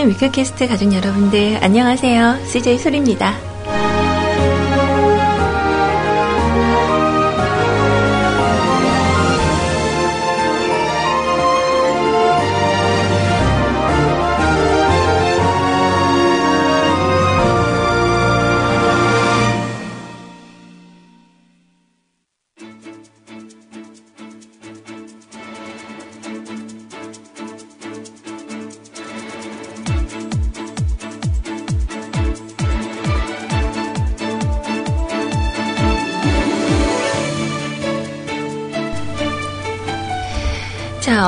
사랑하는 위클캐스트 가족 여러분들 안녕하세요. CJ 소리입니다.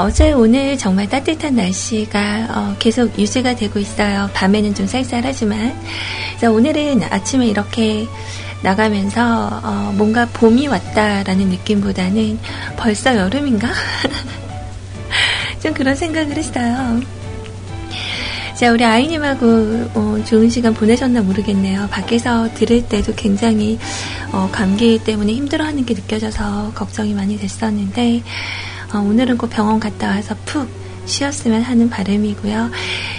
어 제 오늘 정말 따뜻한 날씨가 어, 계속 유지가 되고 있어요. 밤에는 좀 쌀쌀하지만. 자, 오늘은 아침에 이렇게 나가면서 어, 뭔가 봄이 왔다라는 느낌보다는 벌써 여름인가? 좀 그런 생각을 했어요. 자, 우리 아이님하고 어, 좋은 시간 보내셨나 모르겠네요. 밖에서 들을 때도 굉장히 어, 감기 때문에 힘들어하는 게 느껴져서 걱정이 많이 됐었는데 어, 오늘은 꼭 병원 갔다 와서 푹 쉬었으면 하는 바람이고요.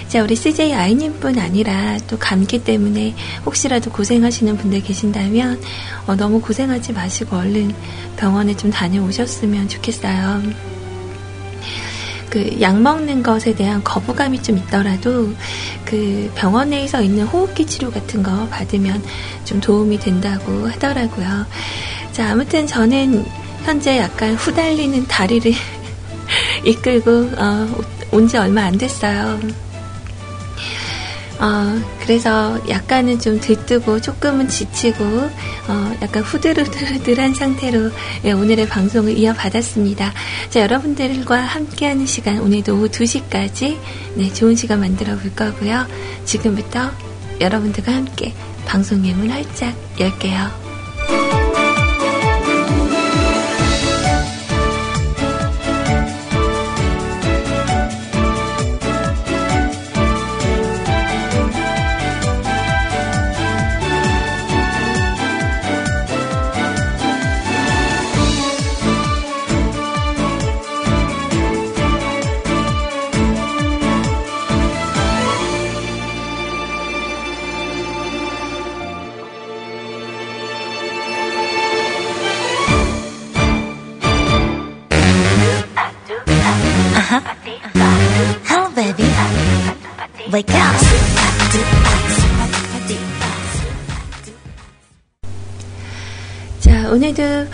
자, 우리 CJ 아이님뿐 아니라 또 감기 때문에 혹시라도 고생하시는 분들 계신다면 어, 너무 고생하지 마시고 얼른 병원에 좀 다녀오셨으면 좋겠어요. 그 약 먹는 것에 대한 거부감이 좀 있더라도 그 병원에서 있는 호흡기 치료 같은 거 받으면 좀 도움이 된다고 하더라고요. 자, 아무튼 저는 현재 약간 후달리는 다리를 이끌고 어, 온지 얼마 안 됐어요. 어, 그래서 약간은 좀 들뜨고 조금은 지치고 어, 약간 후들후들한 상태로 예, 오늘의 방송을 이어받았습니다. 자, 여러분들과 함께하는 시간 오늘도 오후 2시까지 네, 좋은 시간 만들어 볼 거고요. 지금부터 여러분들과 함께 방송 예문 활짝 열게요.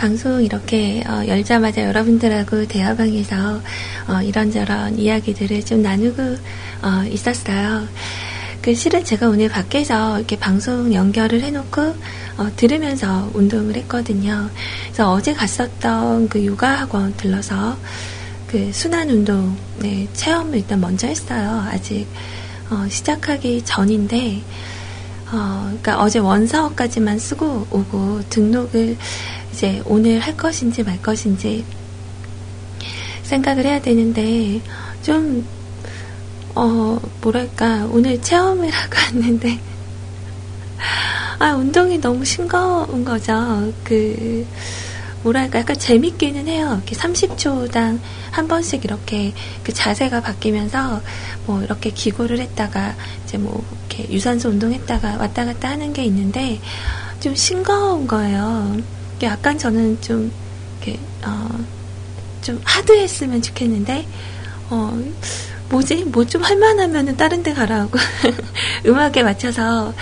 방송 이렇게 어, 열자마자 여러분들하고 대화방에서 어, 이런저런 이야기들을 좀 나누고 어, 있었어요. 그 실은 제가 오늘 밖에서 이렇게 방송 연결을 해놓고 어, 들으면서 운동을 했거든요. 그래서 어제 갔었던 그 요가 학원 들러서 그 순환 운동 네, 체험을 일단 먼저 했어요. 아직 어, 시작하기 전인데 어, 그러니까 어제 원서까지만 쓰고 오고 등록을 이제 오늘 할 것인지 말 것인지 생각을 해야 되는데 좀 어, 뭐랄까 오늘 체험을 하고 왔는데 아 운동이 너무 싱거운 거죠. 그 뭐랄까 약간 재밌기는 해요. 이렇게 30초당 한 번씩 이렇게 그 자세가 바뀌면서 뭐 이렇게 기구를 했다가 이제 뭐 이렇게 유산소 운동했다가 왔다 갔다 하는 게 있는데 좀 싱거운 거예요. 약간 저는 좀 이렇게 어 좀 하드했으면 좋겠는데 어 뭐지 뭐 좀 할만하면은 다른 데 가라고 음악에 맞춰서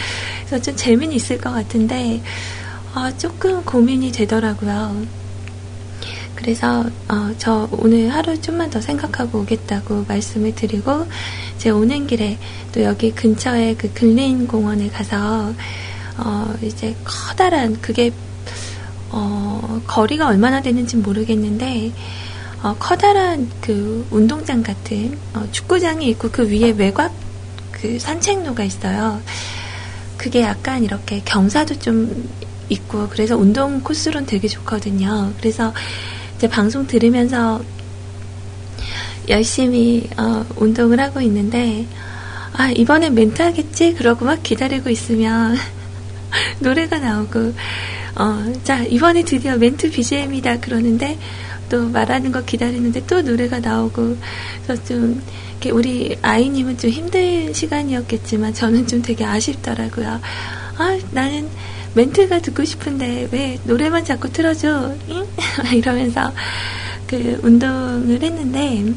그래서 좀 재미는 있을 것 같은데 어, 조금 고민이 되더라고요. 그래서 어, 저 오늘 하루 좀만 더 생각하고 오겠다고 말씀을 드리고 제 오는 길에 또 여기 근처에 그 근린 공원에 가서 어, 이제 커다란 그게 어, 거리가 얼마나 되는지 모르겠는데 어, 커다란 그 운동장 같은 어, 축구장이 있고 그 위에 외곽 그 산책로가 있어요. 그게 약간 이렇게 경사도 좀 있고 그래서 운동 코스로는 되게 좋거든요. 그래서 이제 방송 들으면서 열심히 어, 운동을 하고 있는데 아 이번엔 멘트 하겠지 그러고 막 기다리고 있으면 노래가 나오고 어, 자 이번에 드디어 멘트 BGM이다 그러는데 또 말하는 거 기다리는데 또 노래가 나오고 그래서 좀 우리 아이님은 좀 힘든 시간이었겠지만 저는 좀 되게 아쉽더라고요. 아 나는 멘트가 듣고 싶은데 왜 노래만 자꾸 틀어줘? 응? 이러면서 그 운동을 했는데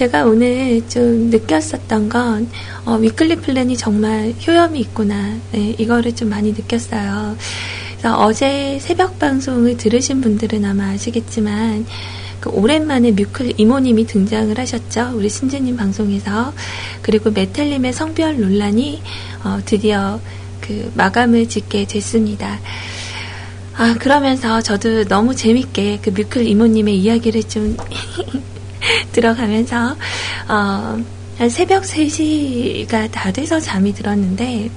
제가 오늘 좀 느꼈었던 건 어, 위클리 플랜이 정말 효염이 있구나. 네, 이거를 좀 많이 느꼈어요. 그래서 어제 새벽 방송을 들으신 분들은 아마 아시겠지만 그 오랜만에 뮤클 이모님이 등장을 하셨죠. 우리 신재님 방송에서. 그리고 메텔님의 성별 논란이 어, 드디어 그 마감을 짓게 됐습니다. 아, 그러면서 저도 너무 재밌게 그 뮤클 이모님의 이야기를 좀 들어가면서, 어, 한 새벽 3시가 다 돼서 잠이 들었는데,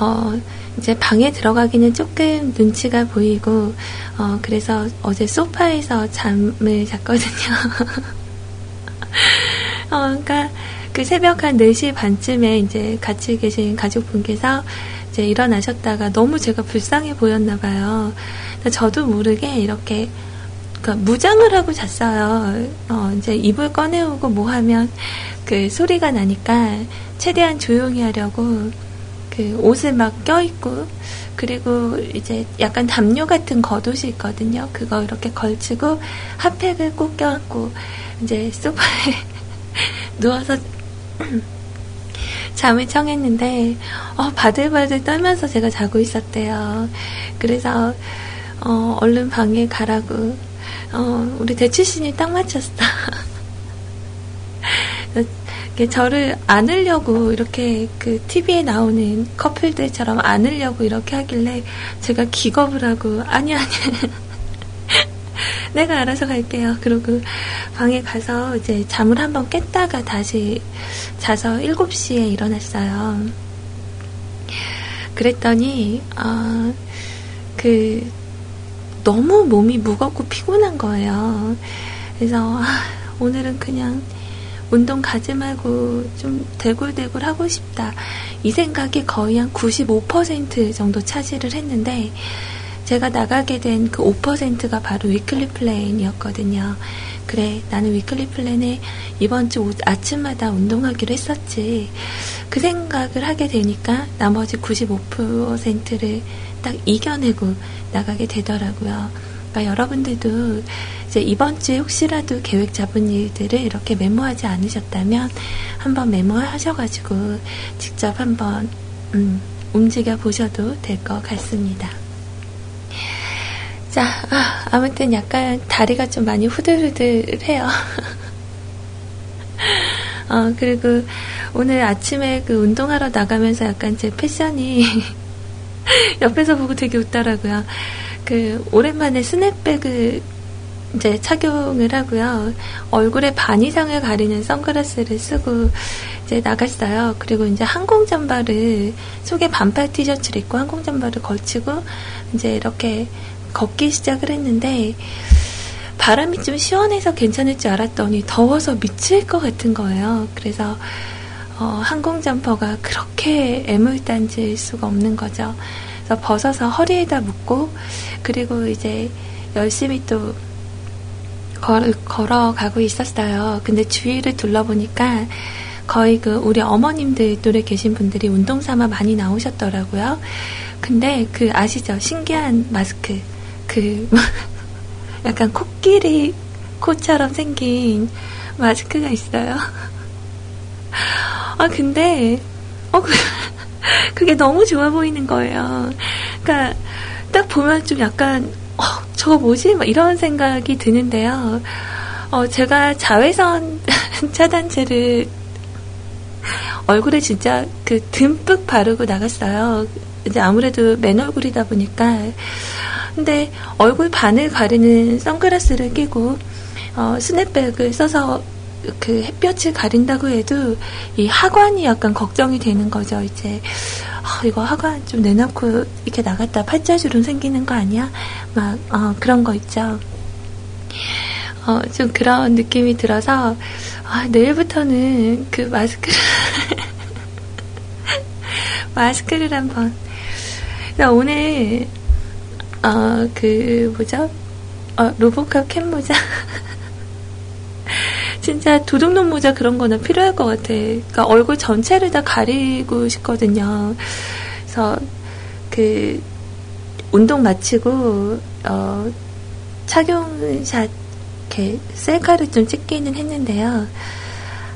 어, 이제 방에 들어가기는 조금 눈치가 보이고, 어, 그래서 어제 소파에서 잠을 잤거든요. 어, 그러니까 그 새벽 한 4시 반쯤에 이제 같이 계신 가족분께서 이제 일어나셨다가 너무 제가 불쌍해 보였나 봐요. 저도 모르게 이렇게 그러니까 무장을 하고 잤어요. 어, 이제 이불 꺼내오고 뭐 하면 그 소리가 나니까 최대한 조용히 하려고 그 옷을 막 껴입고 그리고 이제 약간 담요 같은 겉옷이 있거든요. 그거 이렇게 걸치고 핫팩을 꼭 껴안고 이제 소파에 누워서 잠을 청했는데 어, 바들바들 떨면서 제가 자고 있었대요. 그래서 어, 얼른 방에 가라고 어, 우리 대치신이 딱 맞췄어. 저를 안으려고 이렇게 그 TV에 나오는 커플들처럼 안으려고 이렇게 하길래 제가 기겁을 하고 아니 아니 내가 알아서 갈게요. 그리고 방에 가서 이제 잠을 한번 깼다가 다시 자서 7시에 일어났어요. 그랬더니 어, 그 너무 몸이 무겁고 피곤한 거예요. 그래서 아, 오늘은 그냥 운동 가지 말고 좀 대굴대굴 하고 싶다. 이 생각이 거의 한 95% 정도 차지를 했는데 제가 나가게 된 그 5%가 바로 weekly plan이었거든요. 그래, 나는 weekly plan에 이번 주 아침마다 운동하기로 했었지. 그 생각을 하게 되니까 나머지 95%를 딱 이겨내고 나가게 되더라고요. 그러니까 여러분들도 이제 이번 주에 혹시라도 계획 잡은 일들을 이렇게 메모하지 않으셨다면 한번 메모하셔가지고 직접 한번 음, 움직여 보셔도 될 것 같습니다. 자, 아, 무튼 약간 다리가 좀 많이 후들후들해요. 어, 그리고 오늘 아침에 그 운동하러 나가면서 약간 제 패션이 옆에서 보고 되게 웃더라고요. 그 오랜만에 스냅백을 이제 착용을 하고요. 얼굴에 반 이상을 가리는 선글라스를 쓰고 이제 나갔어요. 그리고 이제 항공 잠바를 속에 반팔 티셔츠를 입고 항공 잠바를 걸치고 이제 이렇게 걷기 시작을 했는데 바람이 좀 시원해서 괜찮을 줄 알았더니 더워서 미칠 것 같은 거예요. 그래서 어, 항공 점퍼가 그렇게 애물단지일 수가 없는 거죠. 그래서 벗어서 허리에다 묶고 그리고 이제 열심히 또 걸, 걸어가고 있었어요. 근데 주위를 둘러보니까 거의 그 우리 어머님들 또래 계신 분들이 운동 삼아 많이 나오셨더라고요. 근데 그 아시죠? 신기한 마스크. 그 약간 코끼리 코처럼 생긴 마스크가 있어요. 아 근데 어 그, 그게 너무 좋아 보이는 거예요. 그러니까 딱 보면 좀 약간 어 저거 뭐지? 막 이런 생각이 드는데요. 어 제가 자외선 차단제를 얼굴에 진짜 그 듬뿍 바르고 나갔어요. 이제 아무래도 맨 얼굴이다 보니까 근데 얼굴 반을 가리는 선글라스를 끼고 어, 스냅백을 써서 그 햇볕을 가린다고 해도 이 하관이 약간 걱정이 되는 거죠. 이제 어, 이거 하관 좀 내놓고 이렇게 나갔다 팔자주름 생기는 거 아니야? 막 어, 그런 거 있죠. 어, 좀 그런 느낌이 들어서 아, 내일부터는 그 마스크를 마스크를 한번 나 오늘 어, 그 뭐죠? 어, 로보캅 캔 모자 진짜 도둑놈 모자 그런 거는 필요할 것 같아. 그러니까 얼굴 전체를 다 가리고 싶거든요. 그래서 그 운동 마치고 어 착용샷 이렇게 셀카를 좀 찍기는 했는데요.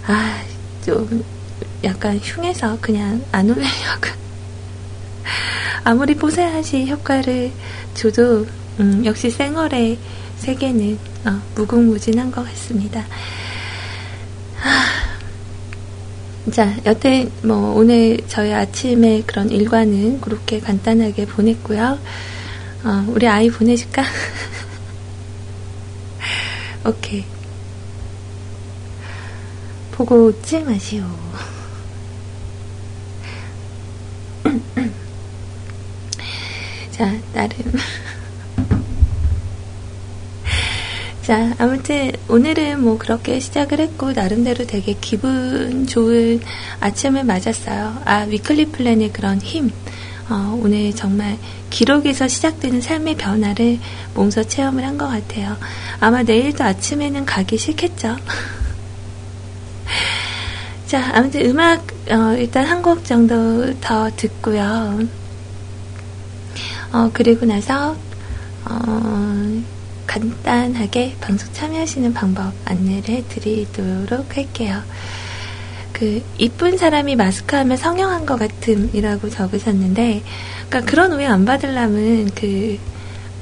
아, 좀 약간 흉해서 그냥 안 올리려고. 아무리 뽀세하시 효과를 줘도 음, 역시 생얼의 세계는 어, 무궁무진한 것 같습니다. 자, 여튼 뭐 오늘 저희 아침에 그런 일과는 그렇게 간단하게 보냈고요. 어, 우리 아이 보내줄까? 오케이. 보고 웃지 마시오. 자, 나름. 자, 아무튼 오늘은 뭐 그렇게 시작을 했고 나름대로 되게 기분 좋은 아침을 맞았어요. 아, 위클리 플랜의 그런 힘. 어, 오늘 정말 기록에서 시작되는 삶의 변화를 몸소 체험을 한 것 같아요. 아마 내일도 아침에는 가기 싫겠죠. 자, 아무튼 음악 어, 일단 한 곡 정도 더 듣고요. 어, 그리고 나서 어, 간단하게 방송 참여하시는 방법 안내를 해드리도록 할게요. 그 이쁜 사람이 마스크 하면 성형한 것 같음이라고 적으셨는데, 그러니까 그런 오해 안 받으려면 그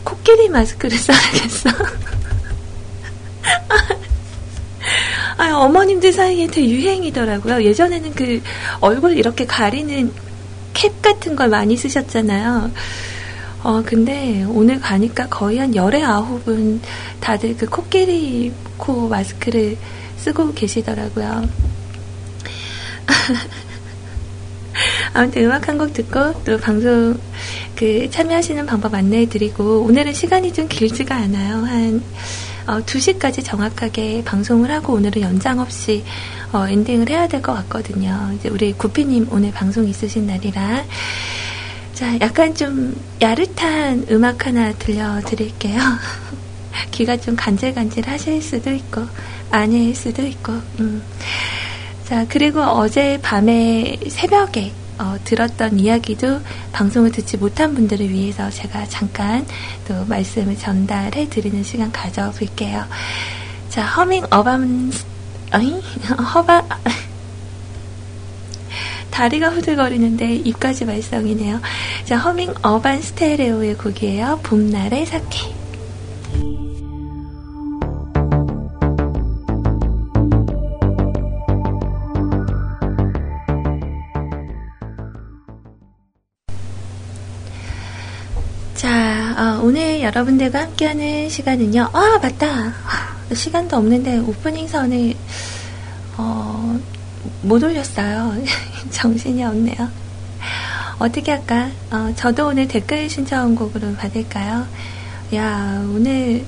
코끼리 마스크를 써야겠어. 아, 어머님들 사이에 되게 유행이더라고요. 예전에는 그 얼굴 이렇게 가리는 캡 같은 걸 많이 쓰셨잖아요. 어, 근데 오늘 가니까 거의 한 열에 아홉은 다들 그 코끼리 코 마스크를 쓰고 계시더라고요. 아무튼 음악 한 곡 듣고 또 방송 그 참여하시는 방법 안내해 드리고 오늘은 시간이 좀 길지가 않아요. 한 어, 2시까지 정확하게 방송을 하고 오늘은 연장 없이 어, 엔딩을 해야 될 것 같거든요. 이제 우리 구피님 오늘 방송 있으신 날이라 자, 약간 좀 야릇한 음악 하나 들려드릴게요. 귀가 좀 간질간질 하실 수도 있고, 아닐 수도 있고, 음. 자, 그리고 어제 밤에 새벽에 어, 들었던 이야기도 방송을 듣지 못한 분들을 위해서 제가 잠깐 또 말씀을 전달해 드리는 시간 가져볼게요. 자, 허밍 어반, 어이? 허바, 다리가 후들거리는데 입까지 말썽이네요. 자, 허밍 어반 스테레오의 곡이에요. 봄날의 사케. 자, 어, 오늘 여러분들과 함께하는 시간은요. 아, 맞다. 시간도 없는데 오프닝 선을 어, 못 올렸어요. 정신이 없네요. 어떻게 할까? 어, 저도 오늘 댓글 신청곡으로 받을까요? 야, 오늘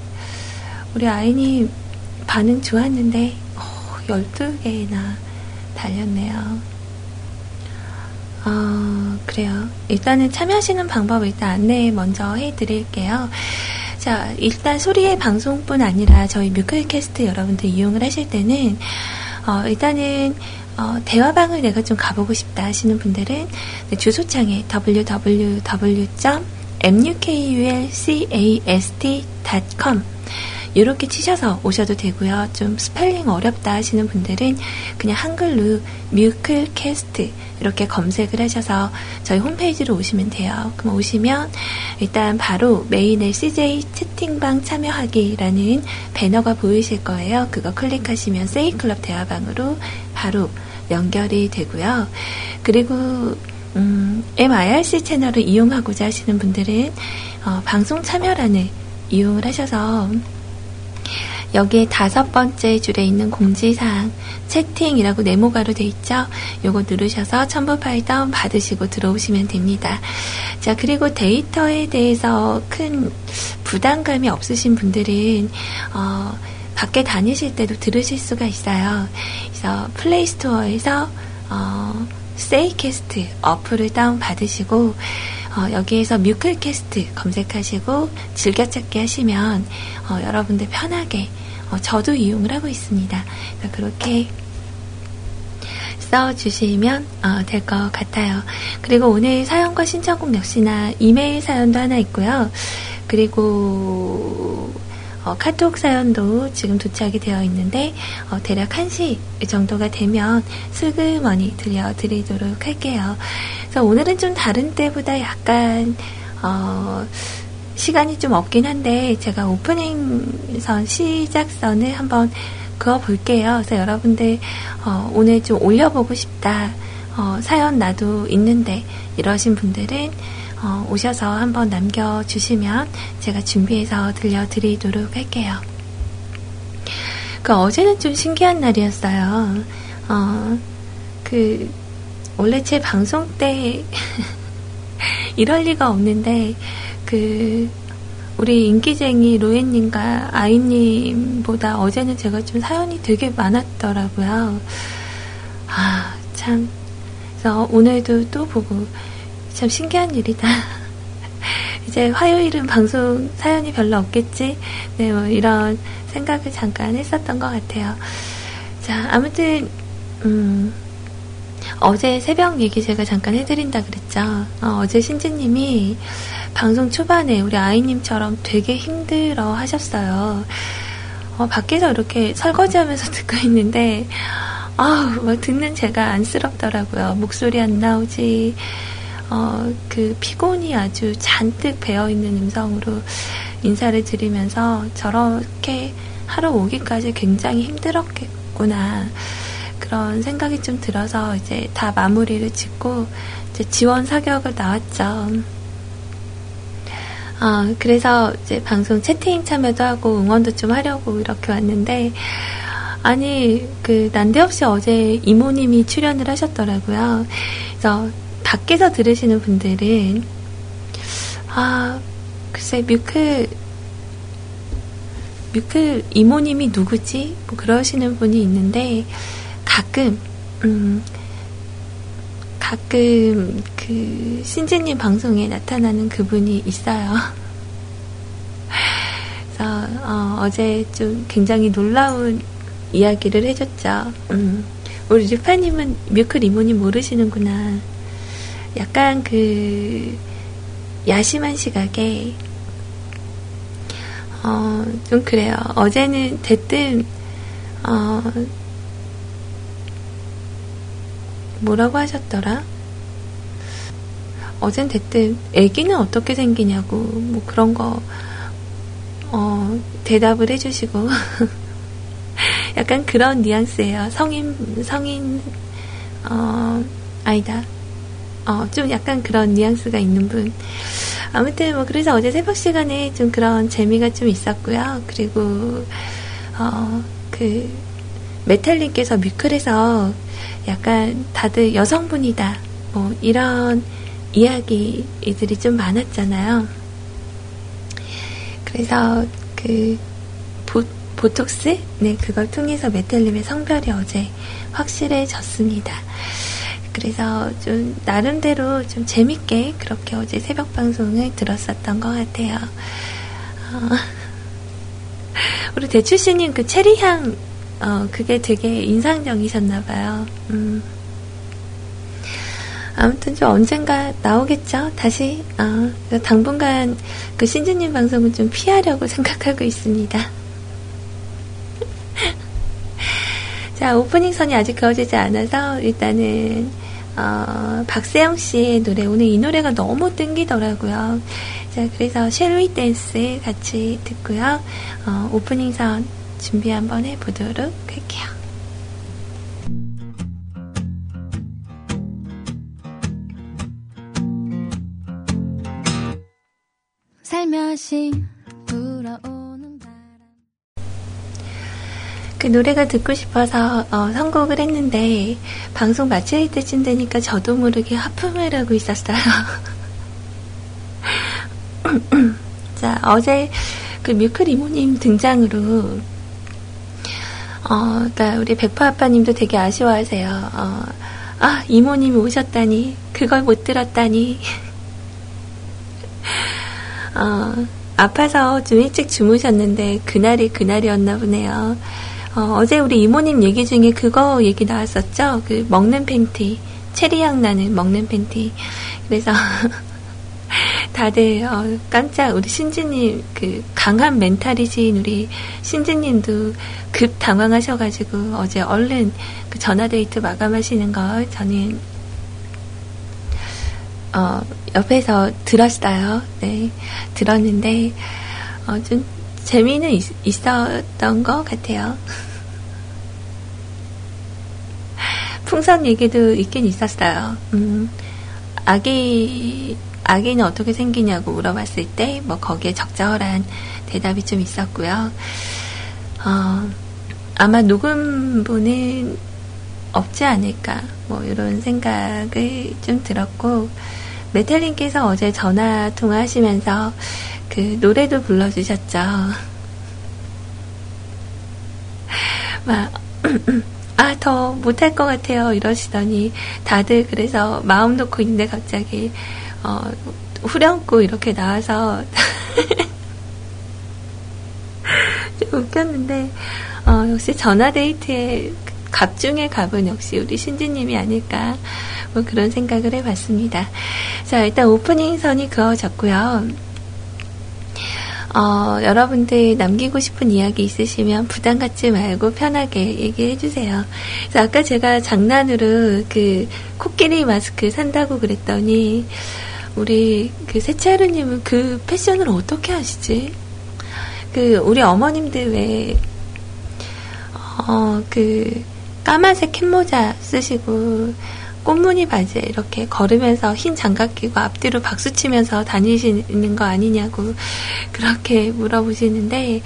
우리 아이님 반응 좋았는데, 어, 12개나 달렸네요. 어, 그래요. 일단은 참여하시는 방법 일단 안내 먼저 해드릴게요. 자, 일단 소리의 방송뿐 아니라 저희 뮤클캐스트 여러분들 이용을 하실 때는, 어, 일단은 어, 대화방을 내가 좀 가보고 싶다 하시는 분들은 네, 주소창에 www.mukulcast.com 이렇게 치셔서 오셔도 되고요. 좀 스펠링 어렵다 하시는 분들은 그냥 한글로 뮤클캐스트 이렇게 검색을 하셔서 저희 홈페이지로 오시면 돼요. 그럼 오시면 일단 바로 main에 CJ 채팅방 참여하기라는 배너가 보이실 거예요. 그거 클릭하시면 세이클럽 대화방으로 바로 연결이 되고요. 그리고 음, MIRC 채널을 이용하고자 하시는 분들은 어, 방송 참여란을 이용을 하셔서 여기에 다섯 번째 줄에 있는 공지사항 채팅이라고 네모가로 돼 있죠. 요거 누르셔서 첨부 파일 다운 받으시고 들어오시면 됩니다. 자 그리고 데이터에 대해서 큰 부담감이 없으신 분들은 어, 밖에 다니실 때도 들으실 수가 있어요. 그래서 플레이스토어에서 어, 세이캐스트 어플을 다운 받으시고 어, 여기에서 뮤클캐스트 검색하시고 즐겨찾기 하시면 어, 여러분들 편하게 어, 저도 이용을 하고 있습니다. 그렇게 써주시면 어, 될것 같아요. 그리고 오늘 사연과 신청곡 역시나 이메일 사연도 하나 있고요. 그리고 어, 카톡 사연도 지금 도착이 되어 있는데 어, 대략 1시 정도가 되면 슬그머니 들려드리도록 할게요. 그래서 오늘은 좀 다른 때보다 약간 어, 시간이 좀 없긴 한데 제가 오프닝선 시작선을 한번 그어 볼게요. 그래서 여러분들 어, 오늘 좀 올려보고 싶다. 어, 사연 나도 있는데 이러신 분들은 어, 오셔서 한번 남겨주시면 제가 준비해서 들려드리도록 할게요. 그 어제는 좀 신기한 날이었어요. 어, 그 원래 제 방송 때 이럴 리가 없는데 그 우리 인기쟁이 로엔님과 아이님보다 어제는 제가 좀 사연이 되게 많았더라고요. 아, 참. 그래서 오늘도 또 보고 참 신기한 일이다. 이제 화요일은 방송 사연이 별로 없겠지? 네, 뭐 이런 생각을 잠깐 했었던 것 같아요. 자, 아무튼, 음, 어제 새벽 얘기 제가 잠깐 해드린다 그랬죠. 어, 제 신지님이 방송 초반에 우리 아이님처럼 되게 힘들어 하셨어요. 어, 밖에서 이렇게 설거지 하면서 듣고 있는데, 아우, 막 듣는 제가 안쓰럽더라고요. 목소리 안 나오지. 어, 그 피곤이 아주 잔뜩 배어 있는 음성으로 인사를 드리면서 저렇게 하루 오기까지 굉장히 힘들었겠구나. 그런 생각이 좀 들어서 이제 다 마무리를 짓고 이제 지원 사격을 나왔죠. 어, 그래서 이제 방송 채팅 참여도 하고 응원도 좀 하려고 이렇게 왔는데, 아니, 그, 난데없이 어제 이모님이 출연을 하셨더라고요. 그래서 밖에서 들으시는 분들은 아 글쎄 뮤클 뮤클 이모님이 누구지? 뭐 그러시는 분이 있는데 가끔 음 가끔 그 신지님 방송에 나타나는 그분이 있어요. 그래서 어, 제좀 굉장히 놀라운 이야기를 해줬죠. 음, 우리 류파님은 뮤클 이모님 모르시는구나. 약간 그 야심한 시각에 어, 좀 그래요. 어제는 대뜸 어, 뭐라고 하셨더라? 어젠 대뜸 애기는 어떻게 생기냐고 뭐 그런 거 어, 대답을 해주시고 약간 그런 뉘앙스예요. 성인 성인 어, 아니다. 어, 좀 약간 그런 뉘앙스가 있는 분. 아무튼 뭐 그래서 어제 새벽 시간에 좀 그런 재미가 좀 있었고요. 그리고 어, 그 메탈님께서 뮤클에서 약간 다들 여성분이다. 뭐 이런 이야기들이 좀 많았잖아요. 그래서 그 보, 보톡스? 네, 그걸 통해서 메텔님의 성별이 어제 확실해졌습니다. 그래서 좀 나름대로 좀 재밌게 그렇게 어제 새벽 방송을 들었었던 것 같아요. 어, 우리 대출씨님 그 체리향 어, 그게 되게 인상적이셨나 봐요. 음. 아무튼 좀 언젠가 나오겠죠? 다시, 어, 당분간 그 신지님 방송은 좀 피하려고 생각하고 있습니다. 자, 오프닝 선이 아직 그어지지 않아서 일단은 어, 박세영 씨의 노래 오늘 이 노래가 너무 땡기더라고요. 자, 그래서 쉘위 댄스 같이 듣고요. 어, 오프닝 선 준비 한번 해보도록 할게요. 다시 불어오는 바람 그 노래가 듣고 싶어서 어, 선곡을 했는데 방송 마칠 때쯤 되니까 저도 모르게 하품을 하고 있었어요. 자 어제 그 뮤클 이모님 등장으로 어, 그러니까 우리 백퍼 아빠님도 되게 아쉬워하세요. 어, 아 이모님이 오셨다니 그걸 못 들었다니. 어, 아파서 좀 일찍 주무셨는데 그날이 그날이었나 보네요. 어, 제 우리 이모님 얘기 중에 그거 얘기 나왔었죠? 그 먹는 팬티. 체리향 나는 먹는 팬티. 그래서 다들 어, 깜짝 우리 신지님 그 강한 멘탈이신 우리 신지님도 급 당황하셔가지고 어제 얼른 그 전화데이트 마감하시는 걸 저는 어, 옆에서 들었어요. 네, 들었는데 어, 좀 재미는 있, 있었던 것 같아요. 풍선 얘기도 있긴 있었어요. 음, 아기 아기는 어떻게 생기냐고 물어봤을 때, 뭐, 거기에 적절한 대답이 좀 있었고요. 어, 아마 녹음본은 없지 않을까, 뭐, 이런 생각을 좀 들었고, 메텔님께서 어제 전화 통화하시면서 그 노래도 불러주셨죠. 막, 아, 더 못할 것 같아요. 이러시더니 다들 그래서 마음 놓고 있는데 갑자기 어, 후렴구 이렇게 나와서 좀 웃겼는데 어, 역시 전화 데이트의 갑 중의 갑은 역시 우리 신지님이 아닐까 뭐 그런 생각을 해봤습니다. 자 일단 오프닝 선이 그어졌고요. 어, 여러분들 남기고 싶은 이야기 있으시면 부담 갖지 말고 편하게 얘기해 주세요. 아까 제가 장난으로 그 코끼리 마스크 산다고 그랬더니 우리 그 세차르님은 그 패션을 어떻게 하시지? 그 우리 어머님들 왜 어, 그 까만색 캡모자 쓰시고 꽃무늬 바지에 이렇게 걸으면서 흰 장갑 끼고 앞뒤로 박수 치면서 다니시는 거 아니냐고 그렇게 물어보시는데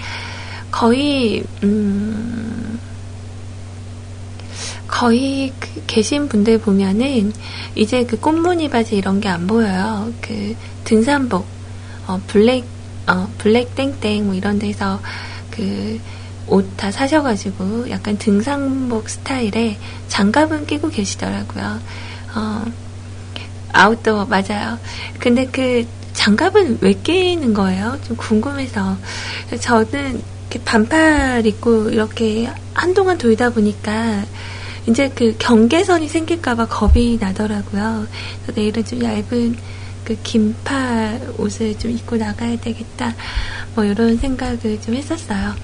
거의 음 거의 그 계신 분들 보면은 이제 그 꽃무늬 바지 이런 게 안 보여요. 그 등산복, 어, 블랙, 어, 블랙 땡땡 뭐 이런 데서 그 옷 다 사셔가지고 약간 등산복 스타일에 장갑은 끼고 계시더라고요. 어, 아웃도어 맞아요. 근데 그 장갑은 왜 끼는 거예요? 좀 궁금해서. 저는 이렇게 반팔 입고 이렇게 한동안 돌다 보니까 이제 그 경계선이 생길까봐 겁이 나더라고요. 내일은 좀 얇은 그 긴팔 옷을 좀 입고 나가야 되겠다. 뭐 이런 생각을 좀 했었어요.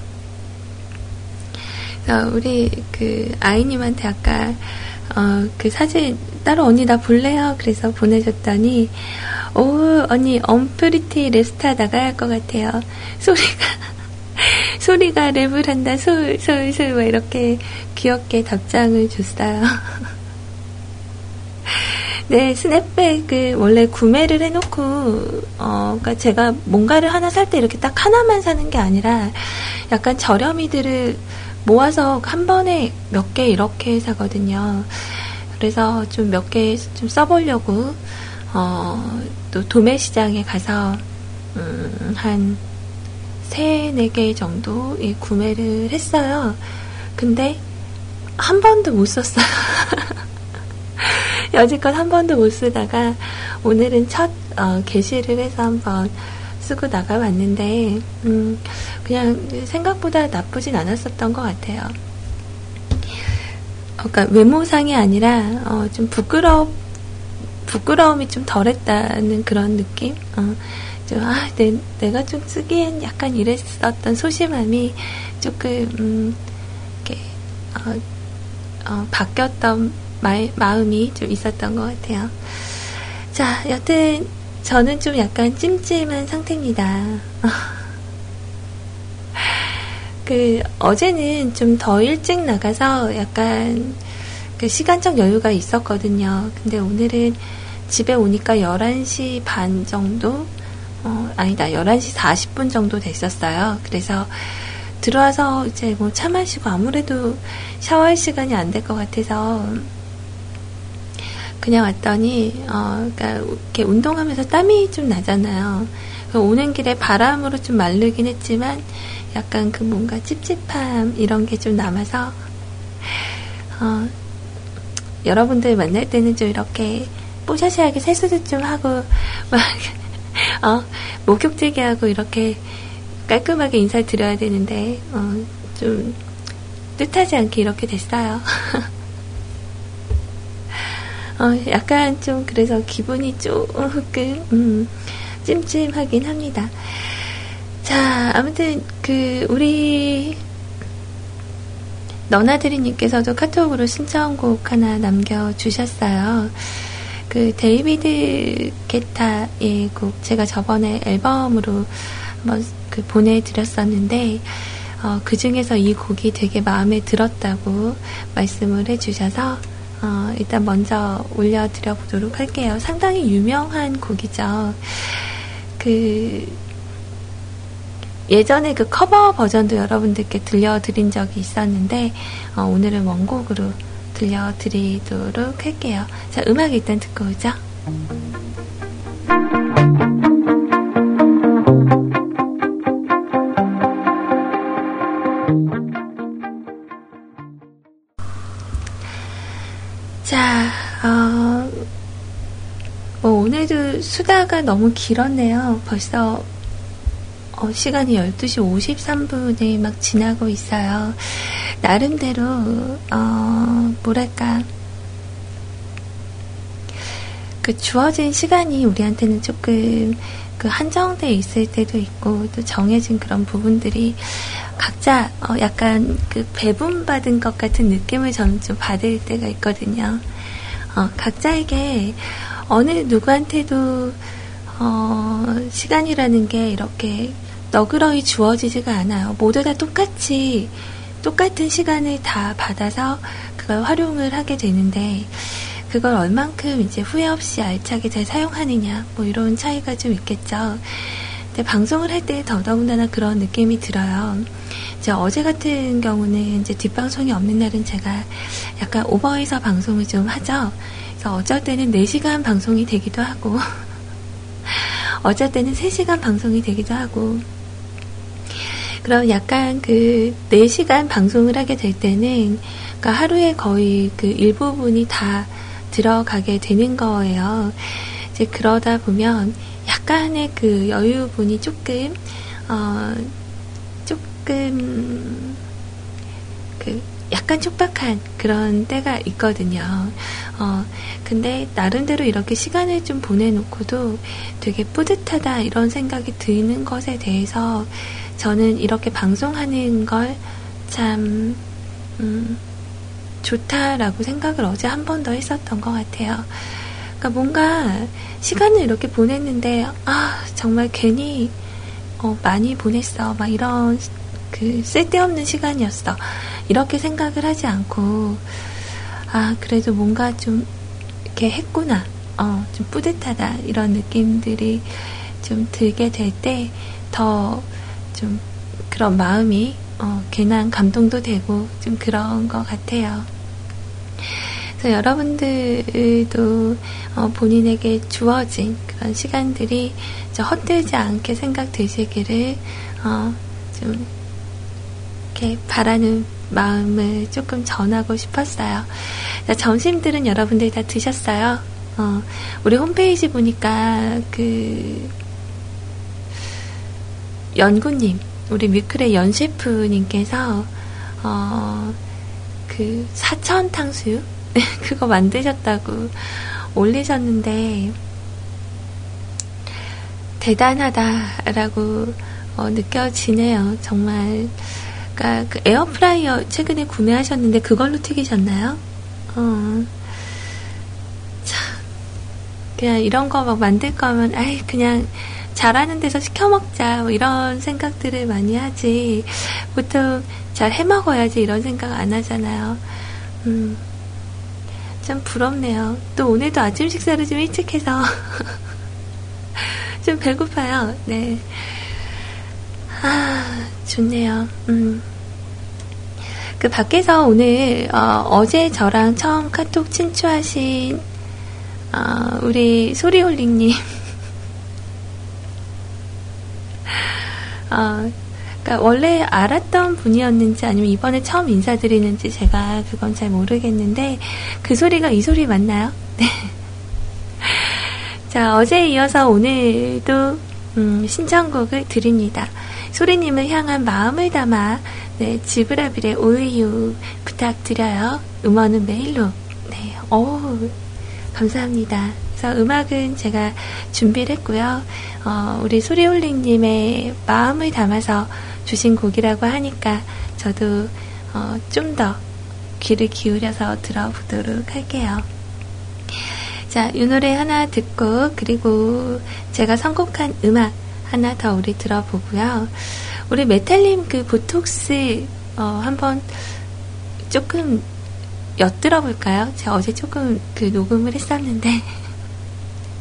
그래서 우리 그 아이님한테 아까 어, 그 사진 따로 언니 나 볼래요? 그래서 보내줬더니 오 언니 언프리티 랩스타 나가야 할 것 같아요. 소리가 소리가 랩을 한다, 솔, 솔, 솔, 뭐 이렇게 귀엽게 답장을 줬어요. 네, snapback을 원래 구매를 해놓고, 어, 그니까 제가 뭔가를 하나 살 때 이렇게 딱 하나만 사는 게 아니라 약간 저렴이들을 모아서 한 번에 몇 개 이렇게 사거든요. 그래서 좀 몇 개 좀 써보려고, 어, 또 도매 시장에 가서, 음, 한, 세 네 개 정도 예, 구매를 했어요. 근데 한 번도 못 썼어요. 여지껏 한 번도 못 쓰다가 오늘은 첫 어, 게시를 해서 한번 쓰고 나가봤는데 음, 그냥 생각보다 나쁘진 않았었던 것 같아요. 어, 그러니까 외모상이 아니라 어, 좀 부끄러 부끄러움이 좀 덜했다는 그런 느낌. 어, 좀, 아, 내, 내가 좀 쓰기엔 약간 이랬었던 소심함이 조금, 음, 이렇게, 어, 어, 바뀌었던 마, 마음이 좀 있었던 것 같아요. 자, 여튼, 저는 좀 약간 찜찜한 상태입니다. 그, 어제는 좀 더 일찍 나가서 약간 그 시간적 여유가 있었거든요. 근데 오늘은 집에 오니까 11시 반 정도? 어, 아니다, 11시 40분 정도 됐었어요. 그래서 들어와서 이제 뭐 차 마시고 아무래도 샤워할 시간이 안 될 것 같아서 그냥 왔더니, 어, 그니까 이렇게 운동하면서 땀이 좀 나잖아요. 오는 길에 바람으로 좀 마르긴 했지만 약간 그 뭔가 찝찝함 이런 게 좀 남아서 어, 여러분들 만날 때는 좀 이렇게 뽀샤시하게 세수도 좀 하고 막 어, 목욕제기 하고 이렇게 깔끔하게 인사를 드려야 되는데 어, 좀 뜻하지 않게 이렇게 됐어요. 어, 약간 좀 그래서 기분이 조금 음, 찜찜하긴 합니다. 자, 아무튼 그 우리 너나드리님께서도 카톡으로 신청곡 하나 남겨주셨어요. 그 데이비드 게타의 곡 제가 저번에 앨범으로 한번 그 보내드렸었는데 어, 그 중에서 이 곡이 되게 마음에 들었다고 말씀을 해주셔서 어, 일단 먼저 올려드려 보도록 할게요. 상당히 유명한 곡이죠. 그 예전에 그 커버 버전도 여러분들께 들려드린 적이 있었는데 어, 오늘은 원곡으로 들려드리도록 할게요. 자, 음악 일단 듣고 오죠. 자, 어, 뭐 오늘도 수다가 너무 길었네요. 벌써 어, 시간이 12시 53분이 막 지나고 있어요. 나름대로, 어, 뭐랄까, 그 주어진 시간이 우리한테는 조금 그 한정돼 있을 때도 있고, 또 정해진 그런 부분들이 각자 어, 약간 그 배분받은 것 같은 느낌을 저는 좀 받을 때가 있거든요. 어, 각자에게 어느 누구한테도 어, 시간이라는 게 이렇게 너그러이 주어지지가 않아요. 모두 다 똑같이 똑같은 시간을 다 받아서 그걸 활용을 하게 되는데 그걸 얼만큼 이제 후회 없이 알차게 잘 사용하느냐 뭐 이런 차이가 좀 있겠죠. 근데 방송을 할 때 더더군다나 그런 느낌이 들어요. 이제 어제 같은 경우는 이제 뒷방송이 없는 날은 제가 약간 오버해서 방송을 좀 하죠. 그래서 어쩔 때는 4시간 방송이 되기도 하고 어쩔 때는 3시간 방송이 되기도 하고 그럼 약간 그 4시간 방송을 하게 될 때는 그러니까 하루에 거의 그 일부분이 다 들어가게 되는 거예요. 이제 그러다 보면 약간의 그 여유분이 조금 어 조금 그 약간 촉박한 그런 때가 있거든요. 어, 근데 나름대로 이렇게 시간을 좀 보내놓고도 되게 뿌듯하다 이런 생각이 드는 것에 대해서 저는 이렇게 방송하는 걸 참, 음, 좋다라고 생각을 어제 한 번 더 했었던 것 같아요. 그러니까 뭔가 시간을 이렇게 보냈는데, 아, 정말 괜히, 어, 많이 보냈어. 막 이런, 그, 쓸데없는 시간이었어. 이렇게 생각을 하지 않고, 아, 그래도 뭔가 좀, 이렇게 했구나. 어, 좀 뿌듯하다. 이런 느낌들이 좀 들게 될 때, 더, 좀, 그런 마음이, 어, 괜한 감동도 되고, 좀 그런 것 같아요. 그래서 여러분들도 어, 본인에게 주어진 그런 시간들이 헛되지 않게 생각되시기를 어, 좀 이렇게 바라는 마음을 조금 전하고 싶었어요. 점심들은 여러분들이 다 드셨어요. 어, 우리 홈페이지 보니까 그 연구님, 우리 뮤클의 연셰프님께서 어, 그 사천 탕수육 그거 만드셨다고 올리셨는데 대단하다라고 어, 느껴지네요. 정말 그러니까 그 에어프라이어 최근에 구매하셨는데 그걸로 튀기셨나요? 어. 참 그냥 이런 거 막 만들 거면 아이 그냥 잘하는 데서 시켜 먹자 뭐 이런 생각들을 많이 하지 보통 잘 해 먹어야지 이런 생각 안 하잖아요. 음. 참 부럽네요. 또 오늘도 아침 식사를 좀 일찍 해서 좀 배고파요. 네. 아, 좋네요. 음. 그 밖에서 오늘 어, 제 저랑 처음 카톡 친추하신 어, 우리 소리홀링님 어, 그러니까 원래 알았던 분이었는지 아니면 이번에 처음 인사드리는지 제가 그건 잘 모르겠는데 그 소리가 이 소리 맞나요? 네. 자 어제에 이어서 오늘도 음, 신청곡을 드립니다. 소리님을 향한 마음을 담아 네, 지브라빌의 오이유 부탁드려요. 음원은 메일로. 네, 오 감사합니다. 그래서 음악은 제가 준비를 했고요. 어, 우리 소리홀링님의 마음을 담아서 주신 곡이라고 하니까 저도 어, 좀 더 귀를 기울여서 들어보도록 할게요. 자, 이 노래 하나 듣고 그리고 제가 선곡한 음악 하나 더 우리 들어보고요. 우리 메탈님 그 보톡스 어, 한번 조금 엿들어 볼까요? 제가 어제 조금 그 녹음을 했었는데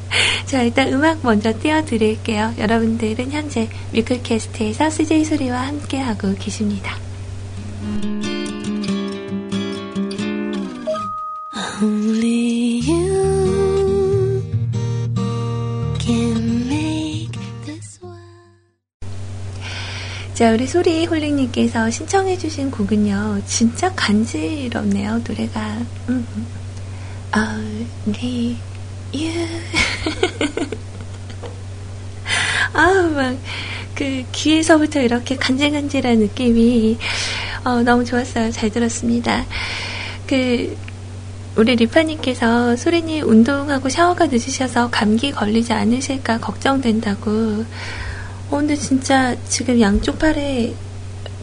자, 일단 음악 먼저 띄워드릴게요. 여러분들은 현재 뮤클캐스트에서 CJ 소리와 함께하고 계십니다. 자, 우리 소리 홀링님께서 신청해주신 곡은요, 진짜 간지럽네요, 노래가. 음. Only you. 아우, 막, 그, 귀에서부터 이렇게 간질간질한 느낌이, 어, 너무 좋았어요. 잘 들었습니다. 그, 우리 리파님께서 소리님 운동하고 샤워가 늦으셔서 감기 걸리지 않으실까 걱정된다고. 어, 근데 진짜 지금 양쪽 팔에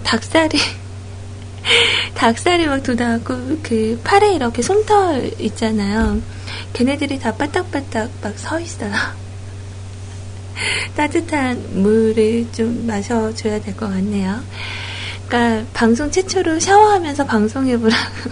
닭살이, 닭살이 막 돋아갖고, 그, 팔에 이렇게 솜털 있잖아요. 걔네들이 다 빠딱빠딱 막 서 있어요. 따뜻한 물을 좀 마셔줘야 될 것 같네요. 그러니까 방송 최초로 샤워하면서 방송해보라고.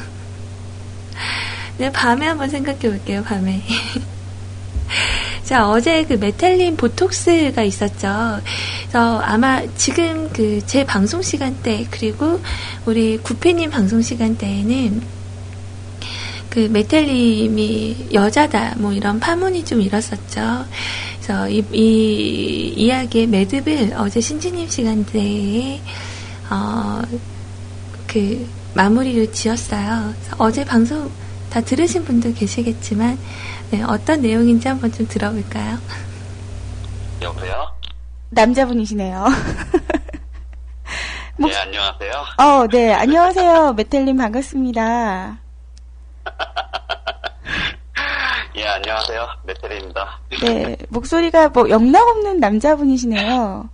네, 밤에 한번 생각해 볼게요, 밤에. 자, 어제 그 메탈린 보톡스가 있었죠. 그래서 아마 지금 그 제 방송 시간대, 그리고 우리 구피님 방송 시간대에는 그 메텔님이 여자다 뭐 이런 파문이 좀 일었었죠. 그래서 이, 이 이야기의 매듭을 어제 신지님 시간대에 어, 그 마무리를 지었어요. 어제 방송 다 들으신 분들 계시겠지만 네, 어떤 내용인지 한번 좀 들어볼까요? 여보세요? 남자분이시네요. 목... 네, 안녕하세요. 어, 네, 안녕하세요. 메텔님 반갑습니다. 예, 안녕하세요. 메테리입니다. 네, 목소리가 뭐 영락 없는 남자분이시네요.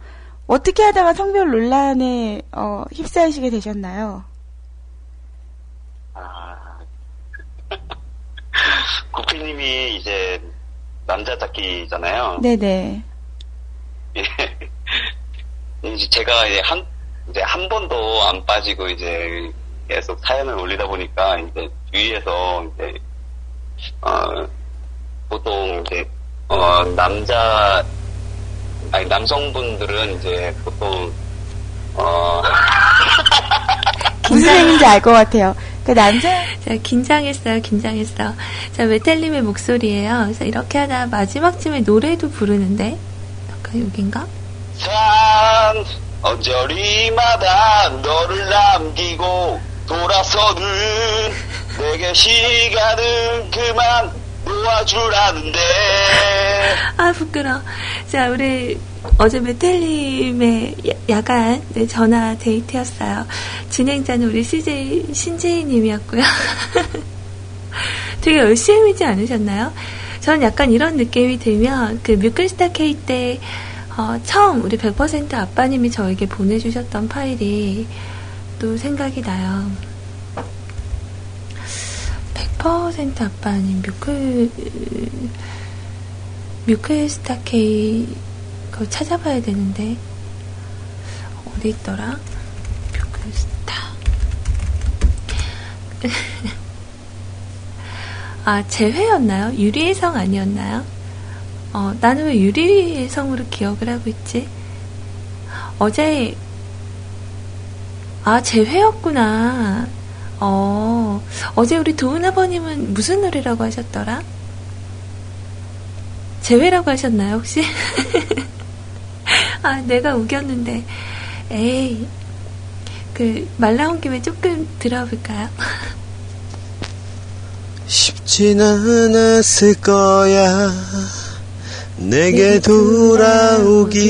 어떻게 하다가 성별 논란에 어, 휩싸이시게 되셨나요? 아, 구피님이 이제 남자 찾기잖아요. 네네. 예. 이제 제가 이제 한 이제 한 번도 안 빠지고 이제 계속 사연을 올리다 보니까 이제 주위에서 이제 어 보통 이제 어 남자 아니 남성분들은 이제 보통 어 무슨 얘기인지 알 것 같아요. 그 남자 자 긴장했어요, 긴장했어. 자 메텔님의 목소리예요. 그래서 이렇게 하다 마지막쯤에 노래도 부르는데 약간 여긴가? 산 언저리마다 너를 남기고 돌아서는 내게 시간은 그만 놓아주라는데. 아 부끄러 자 우리 어제 메텔님의 야간 네, 전화 데이트였어요. 진행자는 우리 CJ 신재희님이었고요. 되게 열심히지 않으셨나요? 저는 약간 이런 느낌이 들면 그 뮤클스타 K 때 어, 처음 우리 100% 아빠님이 저에게 보내주셨던 파일이 또 생각이 나요. 100% 아빠 아닌 뮤클, 뮤클 스타케이, 그거 찾아봐야 되는데, 어디 있더라? 뮤클 스타. 아, 재회였나요? 유리의 성 아니었나요? 어, 나는 왜 유리의 성으로 기억을 하고 있지? 어제, 아, 재회였구나. 어, 어제 우리 도은 아버님은 무슨 노래라고 하셨더라? 재회라고 하셨나요, 혹시? 아, 내가 우겼는데. 에이, 그, 말 나온 김에 조금 들어볼까요? 쉽진 않았을 거야 내게 돌아오기가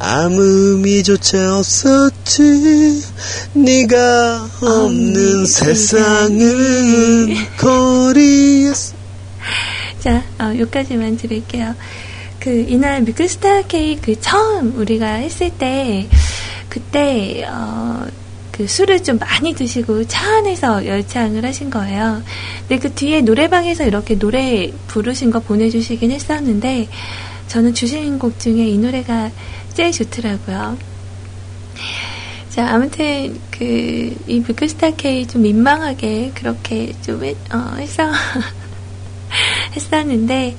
아무 의미조차 없었지 네가 없는 세상은 거리였어 자, 어, 여기까지만 드릴게요. 그, 이날 뮤클스타 K 그 처음 우리가 했을 때, 그때, 어, 그 술을 좀 많이 드시고 차 안에서 열창을 하신 거예요. 근데 그 뒤에 노래방에서 이렇게 노래 부르신 거 보내주시긴 했었는데, 저는 주신 곡 중에 이 노래가 제일 좋더라고요. 자, 아무튼, 그, 이 뮤클스타 K 좀 민망하게 그렇게 좀, 했- 어, 해서, 했었는데,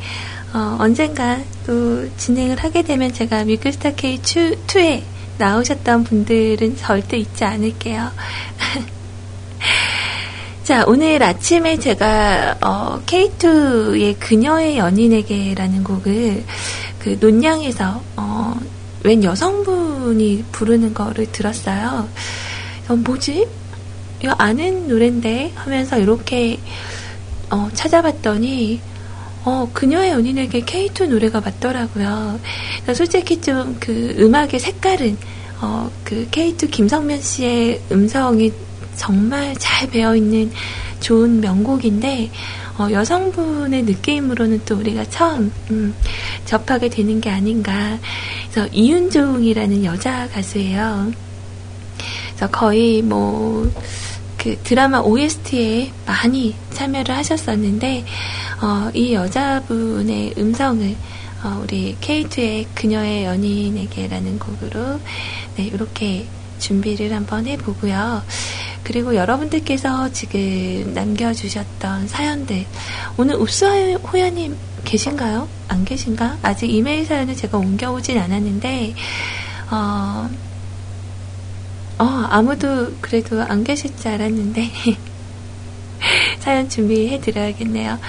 어, 언젠가 또 진행을 하게 되면 제가 뮤클스타 K 2에 나오셨던 분들은 절대 잊지 않을게요. 자, 오늘 아침에 제가, 어, K2의 그녀의 연인에게라는 곡을 그 논양에서, 어, 웬 여성분이 부르는 거를 들었어요. 어, 뭐지? 이거 아는 노랜데? 하면서 이렇게, 어, 찾아봤더니, 어, 그녀의 연인에게 K2 노래가 맞더라고요. 솔직히 좀 그 음악의 색깔은, 어, 그 K2 김성면 씨의 음성이 정말 잘 배어 있는 좋은 명곡인데, 어, 여성분의 느낌으로는 또 우리가 처음, 음, 접하게 되는 게 아닌가. 그래서 이윤종이라는 여자 가수예요. 그래서 거의 뭐, 그 드라마 OST에 많이 참여를 하셨었는데, 어, 이 여자분의 음성을 어, 우리 K2의 그녀의 연인에게라는 곡으로 네, 이렇게 준비를 한번 해보고요. 그리고 여러분들께서 지금 남겨주셨던 사연들 오늘 읍수호야님 계신가요? 안 계신가? 아직 이메일 사연을 제가 옮겨오진 않았는데 어, 어, 아무도 그래도 안 계실 줄 알았는데 사연 준비해 드려야겠네요.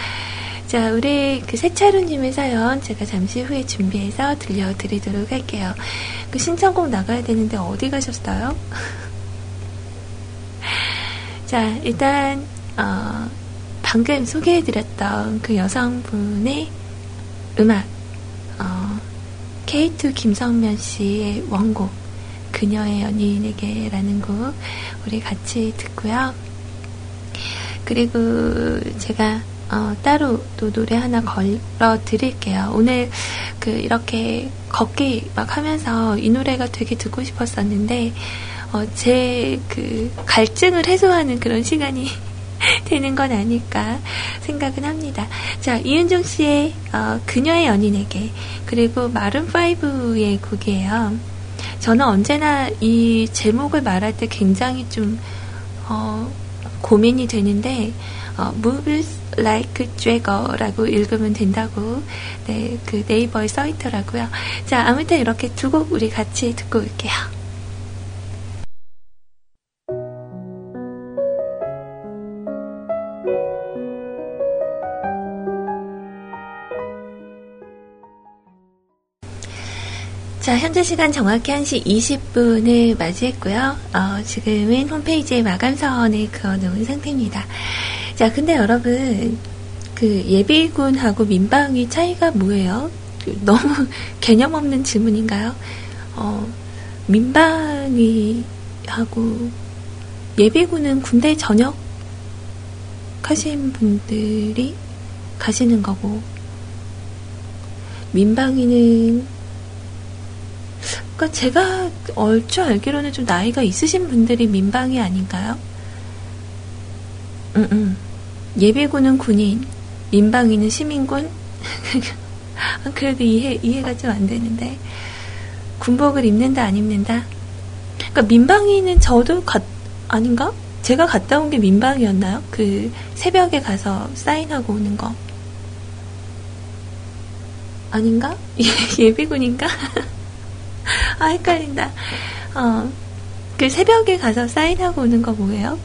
자, 우리 그 세차루님의 사연 제가 잠시 후에 준비해서 들려드리도록 할게요. 그 신청곡 나가야 되는데 어디 가셨어요? 자, 일단, 어, 방금 소개해드렸던 그 여성분의 음악, 어, K2 김성면 씨의 원곡, 그녀의 연인에게라는 곡, 우리 같이 듣고요. 그리고 제가 어, 따로 또 노래 하나 걸어 드릴게요. 오늘 그 이렇게 걷기 막 하면서 이 노래가 되게 듣고 싶었었는데 어, 제그 갈증을 해소하는 그런 시간이 되는 건 아닐까 생각은 합니다. 자, 이은정 씨의 어, 그녀의 연인에게 그리고 마룬 5의 곡이에요. 저는 언제나 이 제목을 말할 때 굉장히 좀 어, 고민이 되는데 어, Moves Like Jagger라고 읽으면 된다고 네, 그 네이버에 써 있더라고요. 자, 아무튼 이렇게 두 곡 우리 같이 듣고 올게요. 현재 시간 정확히 1시 20분을 맞이했고요. 어, 지금은 홈페이지에 마감선을 그어놓은 상태입니다. 자, 근데 여러분, 그 예비군하고 민방위 차이가 뭐예요? 그 너무 개념 없는 질문인가요? 어, 민방위하고 예비군은 군대 전역 하신 분들이 가시는 거고, 민방위는 그러니까 제가 얼추 알기로는 좀 나이가 있으신 분들이 민방위 아닌가요? 음, 음. 예비군은 군인, 민방위는 시민군? 그래도 이해, 이해가 좀 안 되는데. 군복을 입는다, 안 입는다? 그러니까 민방위는 저도 가, 아닌가? 제가 갔다 온 게 민방위였나요? 그 새벽에 가서 사인하고 오는 거. 아닌가? 예, 예비군인가? 아, 헷갈린다. 어, 그 새벽에 가서 사인하고 오는 거 뭐예요?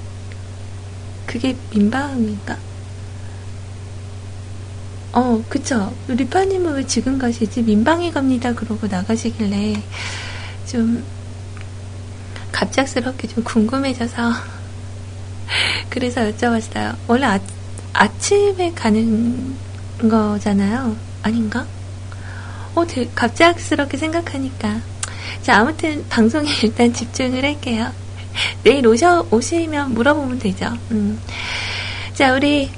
그게 민방인가? 어, 그쵸. 리파님은 왜 지금 가시지? 민방위 갑니다. 그러고 나가시길래 좀 갑작스럽게 좀 궁금해져서 그래서 여쭤봤어요. 원래 아, 아침에 가는 거잖아요. 아닌가? 어, 되, 갑작스럽게 생각하니까. 자, 아무튼 방송에 일단 집중을 할게요. 내일 오셔, 오시면 물어보면 되죠. 음. 자, 우리,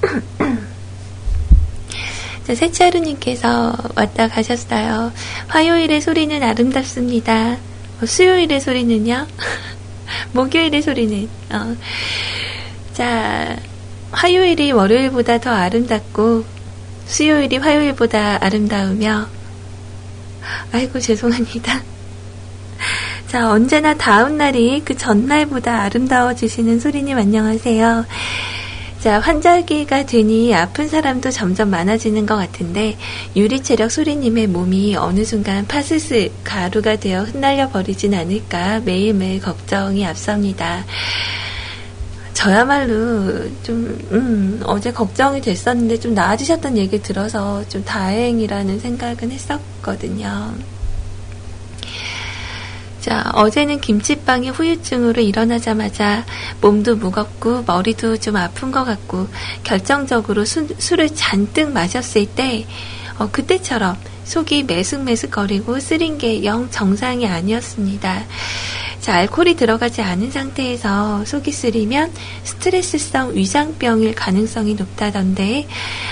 자, 세차루님께서 왔다 가셨어요. 화요일의 소리는 아름답습니다. 어, 수요일의 소리는요? 목요일의 소리는, 어. 자, 화요일이 월요일보다 더 아름답고, 수요일이 화요일보다 아름다우며, 아이고, 죄송합니다. 자, 언제나 다음날이 그 전날보다 아름다워지시는 소리님 안녕하세요. 자, 환절기가 되니 아픈 사람도 점점 많아지는 것 같은데, 유리체력 소리님의 몸이 어느 순간 파스스 가루가 되어 흩날려 버리진 않을까 매일매일 걱정이 앞섭니다. 저야말로 좀, 음, 어제 걱정이 됐었는데 좀 나아지셨다는 얘기 들어서 좀 다행이라는 생각은 했었거든요. 자, 어제는 김치빵이 후유증으로 일어나자마자 몸도 무겁고 머리도 좀 아픈 것 같고 결정적으로 수, 술을 잔뜩 마셨을 때, 어, 그때처럼 속이 매숙매숙거리고 쓰린 게 영 정상이 아니었습니다. 자, 알코올이 들어가지 않은 상태에서 속이 쓰리면 스트레스성 위장병일 가능성이 높다던데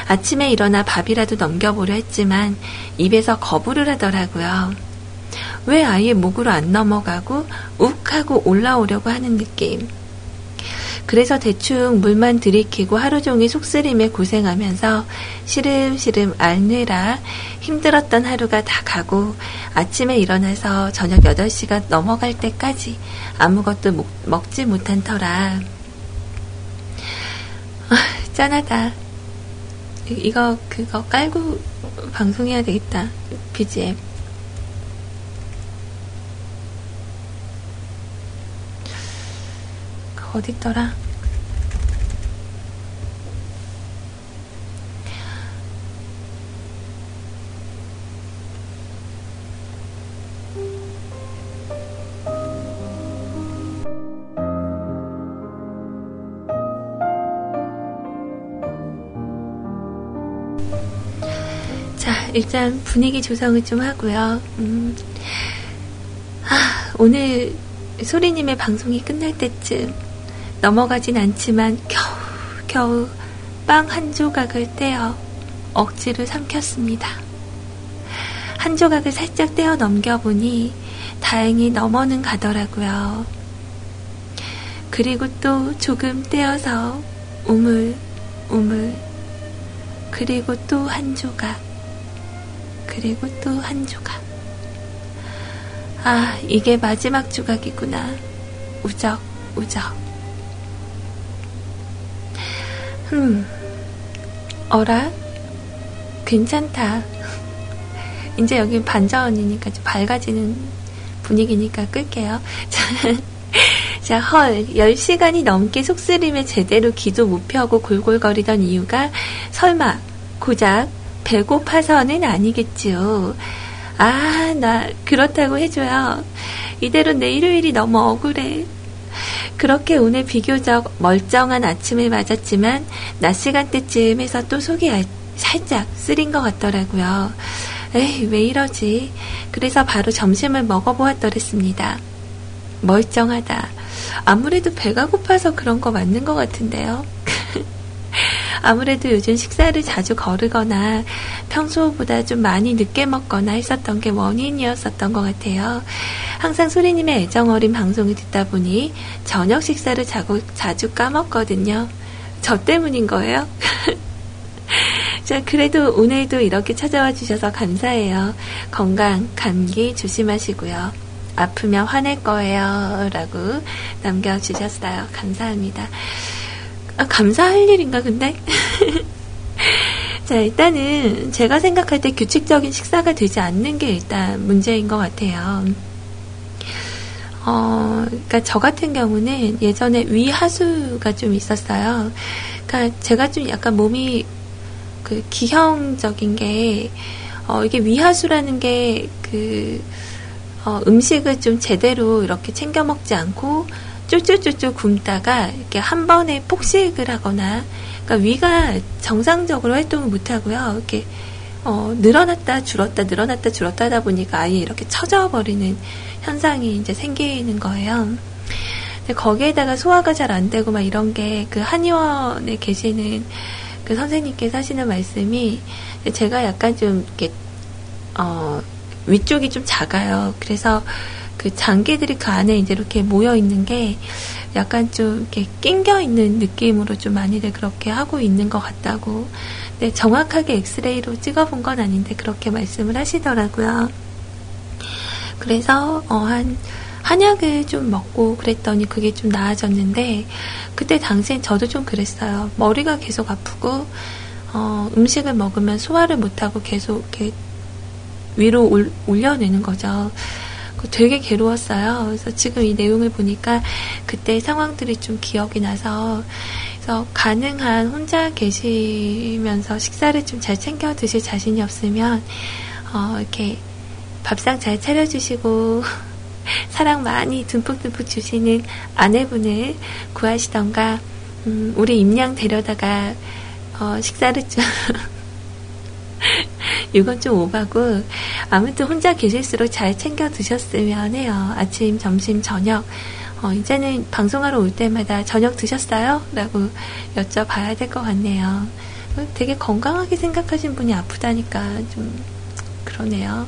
아침에 일어나 밥이라도 넘겨보려 했지만 입에서 거부를 하더라고요. 왜 아예 목으로 안 넘어가고 욱 하고 올라오려고 하는 느낌. 그래서 대충 물만 들이키고 하루 종일 속쓰림에 고생하면서 시름시름 앓느라 힘들었던 하루가 다 가고 아침에 일어나서 저녁 8시가 넘어갈 때까지 아무것도 먹지 못한 터라. 아, 짠하다. 이거, 그거 깔고 방송해야 되겠다. BGM. 어딨더라? 자, 일단 분위기 조성을 좀 하고요. 음. 아, 오늘 소리님의 방송이 끝날 때쯤 넘어가진 않지만 겨우 겨우 빵 한 조각을 떼어 억지로 삼켰습니다. 한 조각을 살짝 떼어 넘겨보니 다행히 넘어는 가더라고요. 그리고 또 조금 떼어서 우물, 우물, 그리고 또 한 조각, 그리고 또 한 조각. 아, 이게 마지막 조각이구나. 우적, 우적. 음, 어라? 괜찮다. 이제 여기 반전이니까 좀 밝아지는 분위기니까 끌게요. 자, 헐, 10시간이 넘게 속쓰림에 제대로 기도 못 펴고 골골거리던 이유가 설마, 고작 배고파서는 아니겠지요. 아, 나 그렇다고 해줘요. 이대로 내 일요일이 너무 억울해. 그렇게 오늘 비교적 멀쩡한 아침을 맞았지만 낮 시간대쯤 해서 또 속이 살짝 쓰린 것 같더라고요. 에이, 왜 이러지? 그래서 바로 점심을 먹어보았더랬습니다. 멀쩡하다. 아무래도 배가 고파서 그런 거 맞는 것 같은데요. 아무래도 요즘 식사를 자주 거르거나 평소보다 좀 많이 늦게 먹거나 했었던 게 원인이었었던 것 같아요. 항상 소리님의 애정 어린 방송을 듣다 보니 저녁 식사를 자고, 자주 까먹거든요. 저 때문인 거예요? 자, 그래도 오늘도 이렇게 찾아와 주셔서 감사해요. 건강, 감기 조심하시고요. 아프면 화낼 거예요. 라고 남겨주셨어요. 감사합니다. 아, 감사할 일인가, 근데? 자, 일단은 제가 생각할 때 규칙적인 식사가 되지 않는 게 일단 문제인 것 같아요. 어, 그러니까 저 같은 경우는 예전에 위하수가 좀 있었어요. 그러니까 제가 좀 약간 몸이 그 기형적인 게 어, 이게 위하수라는 게 그 어, 음식을 좀 제대로 이렇게 챙겨 먹지 않고 쫄쫄쫄쫄 굶다가 이렇게 한 번에 폭식을 하거나 그러니까 위가 정상적으로 활동을 못 하고요. 이렇게 어, 늘어났다 줄었다 늘어났다 줄었다 하다 보니까 아예 이렇게 처져 버리는 현상이 이제 생기는 거예요. 근데 거기에다가 소화가 잘 안 되고 막 이런 게 그 한의원에 계시는 그 선생님께서 하시는 말씀이 제가 약간 좀 이렇게 어 위쪽이 좀 작아요. 그래서 그 장기들이 그 안에 이제 이렇게 모여 있는 게 약간 좀 이렇게 낑겨 있는 느낌으로 좀 많이들 그렇게 하고 있는 것 같다고. 근데 정확하게 엑스레이로 찍어본 건 아닌데 그렇게 말씀을 하시더라고요. 그래서 어, 한 한약을 좀 먹고 그랬더니 그게 좀 나아졌는데 그때 당시엔 저도 좀 그랬어요. 머리가 계속 아프고 어, 음식을 먹으면 소화를 못하고 계속 이렇게 위로 올, 올려내는 거죠. 되게 괴로웠어요. 그래서 지금 이 내용을 보니까 그때 상황들이 좀 기억이 나서 그래서 가능한 혼자 계시면서 식사를 좀 잘 챙겨 드실 자신이 없으면 어, 이렇게 밥상 잘 차려주시고 사랑 많이 듬뿍듬뿍 주시는 아내분을 구하시던가 음, 우리 임양 데려다가 어, 식사를 좀 이건 좀 오바고 아무튼 혼자 계실수록 잘 챙겨 드셨으면 해요. 아침, 점심, 저녁. 어, 이제는 방송하러 올 때마다 저녁 드셨어요? 라고 여쭤봐야 될 것 같네요. 어, 되게 건강하게 생각하신 분이 아프다니까 좀 그러네요.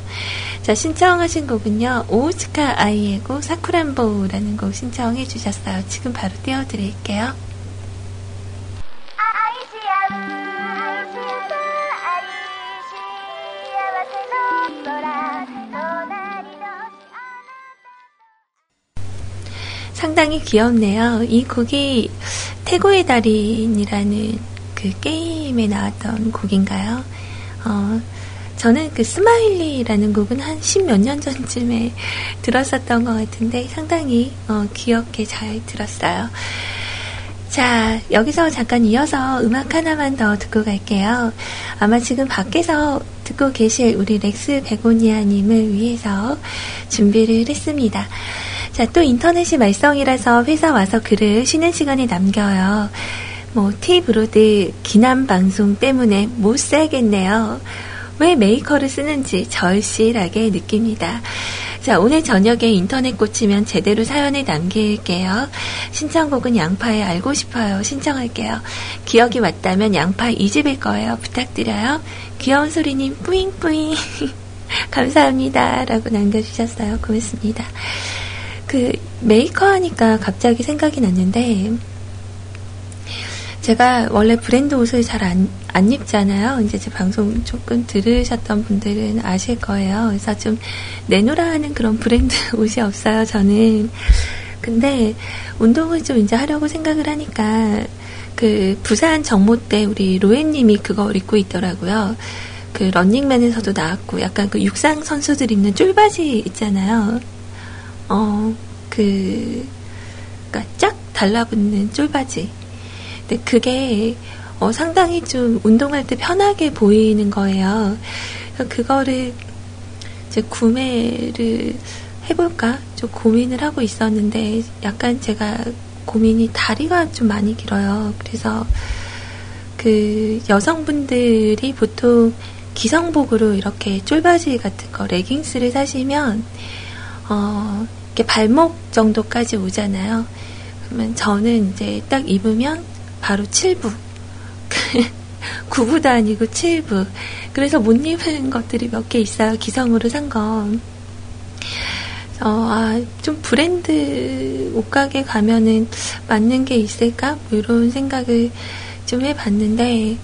자, 신청하신 곡은요, 오우츠카 아이에고 사쿠란보라는 곡 신청해 주셨어요. 지금 바로 띄워드릴게요. 상당히 귀엽네요. 이 곡이 태고의 달인이라는 그 게임에 나왔던 곡인가요? 어, 저는 그 Smiley라는 곡은 한 십 몇 년 전쯤에 들었었던 것 같은데 상당히 어, 귀엽게 잘 들었어요. 자, 여기서 잠깐 이어서 음악 하나만 더 듣고 갈게요. 아마 지금 밖에서 듣고 계실 우리 렉스 베고니아님을 위해서 준비를 했습니다. 자, 또 인터넷이 말썽이라서 회사 와서 글을 쉬는 시간에 남겨요. 뭐, 티브로드 기남 방송 때문에 못 살겠네요. 왜 메이커를 쓰는지 절실하게 느낍니다. 자, 오늘 저녁에 인터넷 꽂히면 제대로 사연을 남길게요. 신청곡은 양파의 알고 싶어요. 신청할게요. 기억이 왔다면 양파 이 집일 거예요. 부탁드려요. 귀여운 소리님 뿌잉뿌잉. 감사합니다. 라고 남겨주셨어요. 고맙습니다. 그 메이커 하니까 갑자기 생각이 났는데 제가 원래 브랜드 옷을 잘안 안 입잖아요. 이제 제 방송 조금 들으셨던 분들은 아실 거예요. 그래서 좀 내놓으라 하는 그런 브랜드 옷이 없어요. 저는. 근데 운동을 좀 이제 하려고 생각을 하니까 그 부산 정모 때 우리 로엔님이 그걸 입고 있더라고요. 그 런닝맨에서도 나왔고 약간 그 육상 선수들 입는 쫄바지 있잖아요. 어, 그, 그니까 쫙 달라붙는 쫄바지. 근데 그게, 어, 상당히 좀 운동할 때 편하게 보이는 거예요. 그래서 그거를 이제 구매를 해볼까? 좀 고민을 하고 있었는데, 약간 제가 고민이 다리가 좀 많이 길어요. 그래서 그 여성분들이 보통 기성복으로 이렇게 쫄바지 같은 거, 레깅스를 사시면, 어, 이렇게 발목 정도까지 오잖아요. 그러면 저는 이제 딱 입으면 바로 7부. 9부도 아니고 7부. 그래서 못 입은 것들이 몇 개 있어요. 기성으로 산 거. 어, 아, 좀 브랜드 옷가게 가면은 맞는 게 있을까? 뭐 이런 생각을 좀 해봤는데,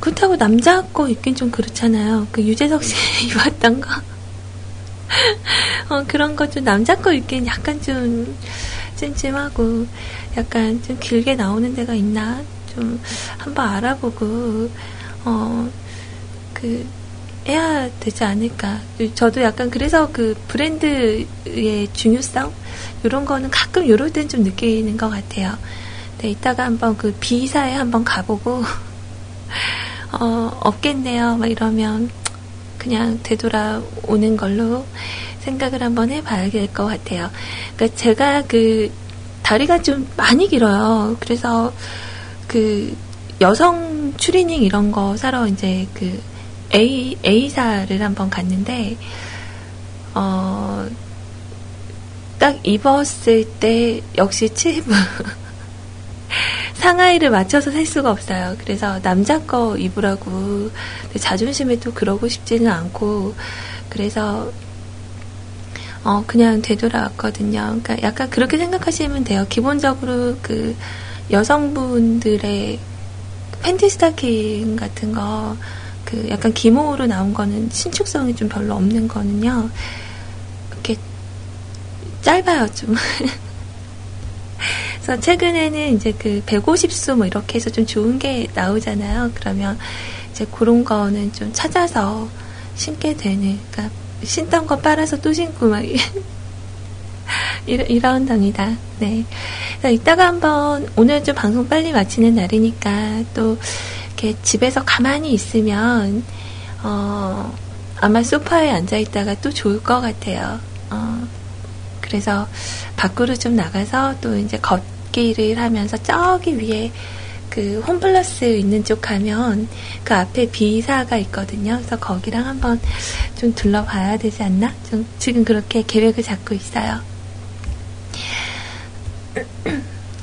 그렇다고 남자 거 입긴 좀 그렇잖아요. 그 유재석 씨 입었던 거. 어, 그런 거 좀 남자 거 입기엔 약간 좀 찜찜하고 약간 좀 길게 나오는 데가 있나 좀 한번 알아보고 어 그 해야 되지 않을까. 저도 약간 그래서 그 브랜드의 중요성 이런 거는 가끔 이럴 땐 좀 느끼는 것 같아요. 네, 이따가 한번 그 B사에 한번 가보고 어, 없겠네요. 막 이러면 그냥 되돌아오는 걸로 생각을 한번 해봐야 될 것 같아요. 그러니까 제가 그 다리가 좀 많이 길어요. 그래서 그 여성 추리닝 이런 거 사러 이제 그 A, A사를 한번 갔는데, 어, 딱 입었을 때 역시 치부. 상하이를 맞춰서 살 수가 없어요. 그래서 남자 거 입으라고 자존심에 또 그러고 싶지는 않고 그래서 어 그냥 되돌아왔거든요. 그러니까 약간 그렇게 생각하시면 돼요. 기본적으로 그 여성분들의 팬티 스타킹 같은 거 그 약간 기모로 나온 거는 신축성이 좀 별로 없는 거는요. 이렇게 짧아요 좀. 그래서 최근에는 이제 그 150수 뭐 이렇게 해서 좀 좋은 게 나오잖아요. 그러면 이제 그런 거는 좀 찾아서 신게 되는, 그러니까 신던 거 빨아서 또 신고 막 이러, 이런 당이다. 네. 이따가 한번 오늘 좀 방송 빨리 마치는 날이니까 또 이렇게 집에서 가만히 있으면 어 아마 소파에 앉아 있다가 또 좋을 것 같아요. 어 그래서 밖으로 좀 나가서 또 이제 걷기를 하면서 저기 위에 그 홈플러스 있는 쪽 가면 그 앞에 비사가 있거든요. 그래서 거기랑 한번 좀 둘러봐야 되지 않나? 좀 지금 그렇게 계획을 잡고 있어요.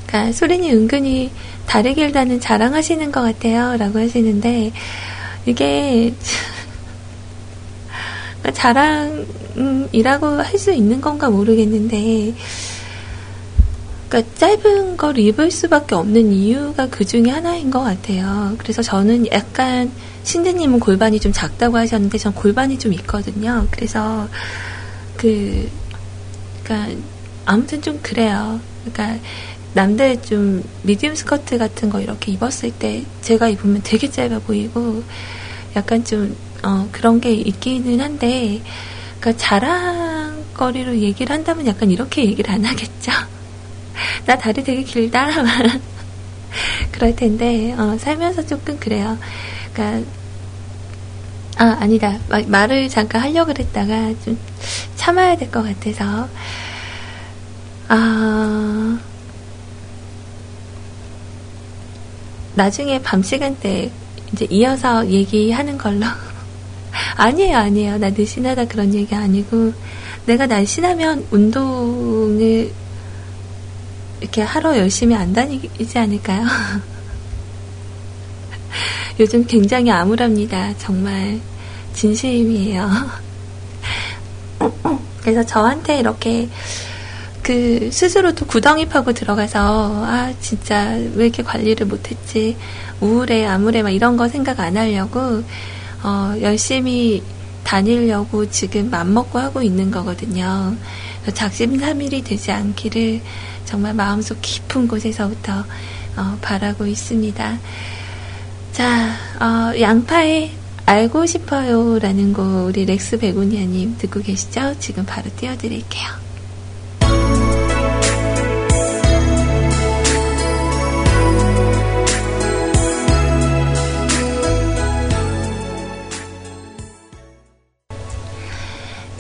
그러니까 소린이 은근히 다리 길다는 자랑하시는 것 같아요. 라고 하시는데 이게 자랑이라고 할 수 있는 건가 모르겠는데 그러니까 짧은 걸 입을 수밖에 없는 이유가 그 중에 하나인 것 같아요. 그래서 저는 약간 신드님은 골반이 좀 작다고 하셨는데 전 골반이 좀 있거든요. 그래서 그 그러니까 아무튼 좀 그래요. 그러니까 남들 좀 미디움 스커트 같은 거 이렇게 입었을 때 제가 입으면 되게 짧아 보이고 약간 좀 어, 그런 게 있기는 한데 그러니까 자랑거리로 얘기를 한다면 약간 이렇게 얘기를 안 하겠죠. 나 다리 되게 길다. 그럴 텐데 어, 살면서 조금 그래요. 그러니까 아 아니다 마, 말을 잠깐 하려고 그랬다가 좀 참아야 될 것 같아서 아 나중에 밤 시간대 이제 이어서 얘기하는 걸로 아니에요 아니에요 나 늘씬하다 그런 얘기 아니고 내가 날씬하면 운동을 이렇게 하러 열심히 안 다니지 않을까요? 요즘 굉장히 암울합니다. 정말 진심이에요. 그래서 저한테 이렇게 그 스스로도 구덩이 파고 들어가서 아 진짜 왜 이렇게 관리를 못했지 우울해 암울해 막 이런 거 생각 안 하려고 어 열심히 다니려고 지금 맘먹고 하고 있는 거거든요. 작심삼일이 되지 않기를 정말 마음속 깊은 곳에서부터 어, 바라고 있습니다. 자, 어, 양파의 알고 싶어요 라는 곡 우리 렉스 베고니아님 듣고 계시죠? 지금 바로 띄워드릴게요.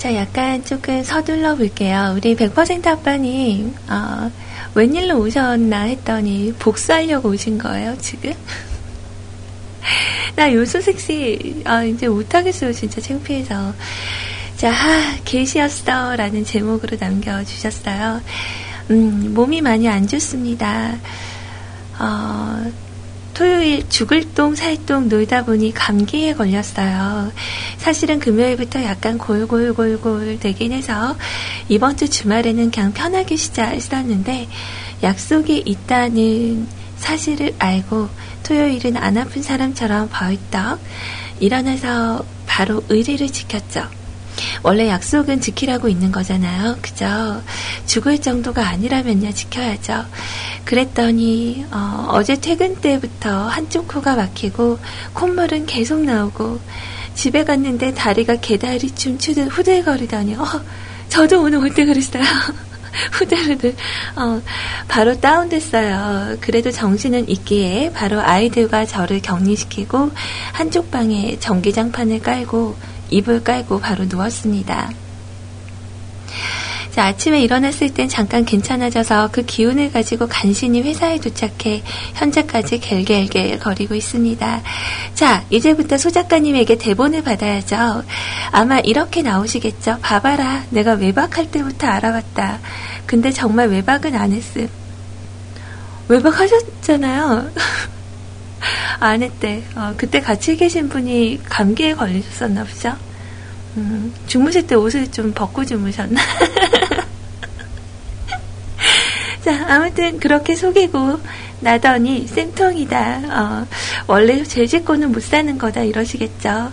자, 약간 조금 서둘러 볼게요. 우리 100% 아빠님, 어, 웬일로 오셨나 했더니 복수하려고 오신 거예요, 지금? 나 요소색 씨, 아, 이제 못하겠어요, 진짜 창피해서. 자, 하, 계시였어. 라는 제목으로 남겨주셨어요. 음, 몸이 많이 안 좋습니다. 어, 토요일 죽을 똥 살똥 놀다 보니 감기에 걸렸어요. 사실은 금요일부터 약간 골골골골 되긴 해서 이번 주 주말에는 그냥 편하게 쉬자 했었는데 약속이 있다는 사실을 알고 토요일은 안 아픈 사람처럼 벌떡 일어나서 바로 의리를 지켰죠. 원래 약속은 지키라고 있는 거잖아요. 그죠? 죽을 정도가 아니라면야 지켜야죠. 그랬더니 어, 제 퇴근 때부터 한쪽 코가 막히고 콧물은 계속 나오고 집에 갔는데 다리가 개다리 춤추듯 후들거리더니, 어, 저도 오늘 올 때 그랬어요. 후들후들, 어, 바로 다운됐어요. 그래도 정신은 있기에 바로 아이들과 저를 격리시키고 한쪽 방에 전기장판을 깔고 이불 깔고 바로 누웠습니다. 자, 아침에 일어났을 땐 잠깐 괜찮아져서 그 기운을 가지고 간신히 회사에 도착해 현재까지 갤갤갤 거리고 있습니다. 자, 이제부터 소 작가님에게 대본을 받아야죠. 아마 이렇게 나오시겠죠. 봐봐라. 내가 외박할 때부터 알아봤다. 근데 정말 외박은 안 했음. 외박하셨잖아요. 안 했대. 어, 그때 같이 계신 분이 감기에 걸리셨었나 보죠? 음, 주무실 때 옷을 좀 벗고 주무셨나? 자, 아무튼 그렇게 속이고 나더니 쌤통이다. 어, 원래 죄 짓고는 못 사는 거다 이러시겠죠.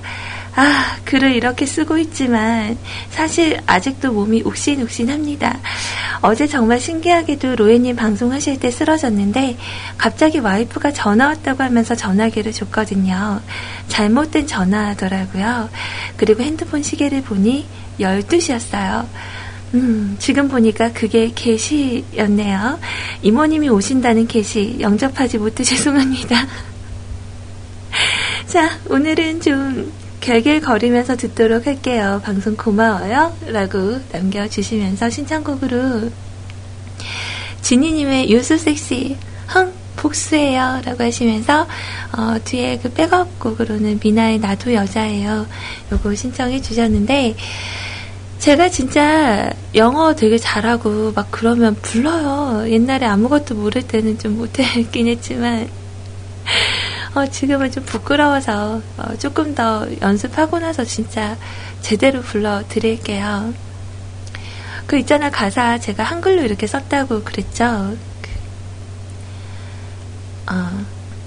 아, 글을 이렇게 쓰고 있지만 사실 아직도 몸이 욱신욱신합니다. 어제 정말 신기하게도 로에님 방송하실 때 쓰러졌는데 갑자기 와이프가 전화 왔다고 하면서 전화기를 줬거든요. 잘못된 전화하더라고요. 그리고 핸드폰 시계를 보니 12시였어요. 음, 지금 보니까 그게 게시였네요. 이모님이 오신다는 게시 영접하지 못해 죄송합니다. 자, 오늘은 좀 결길거리면서 듣도록 할게요. 방송 고마워요. 라고 남겨주시면서 신청곡으로. 지니님의 유수 섹시 흥 복수예요. 라고 하시면서 어, 뒤에 그 백업 곡으로는 미나의 나도 여자예요. 요거 신청해 주셨는데 제가 진짜 영어 되게 잘하고 막 그러면 불러요. 옛날에 아무것도 모를 때는 좀 못했긴 했지만 어, 지금은 좀 부끄러워서 어, 조금 더 연습하고 나서 진짜 제대로 불러드릴게요. 그 있잖아 가사 제가 한글로 이렇게 썼다고 그랬죠. 그, 어,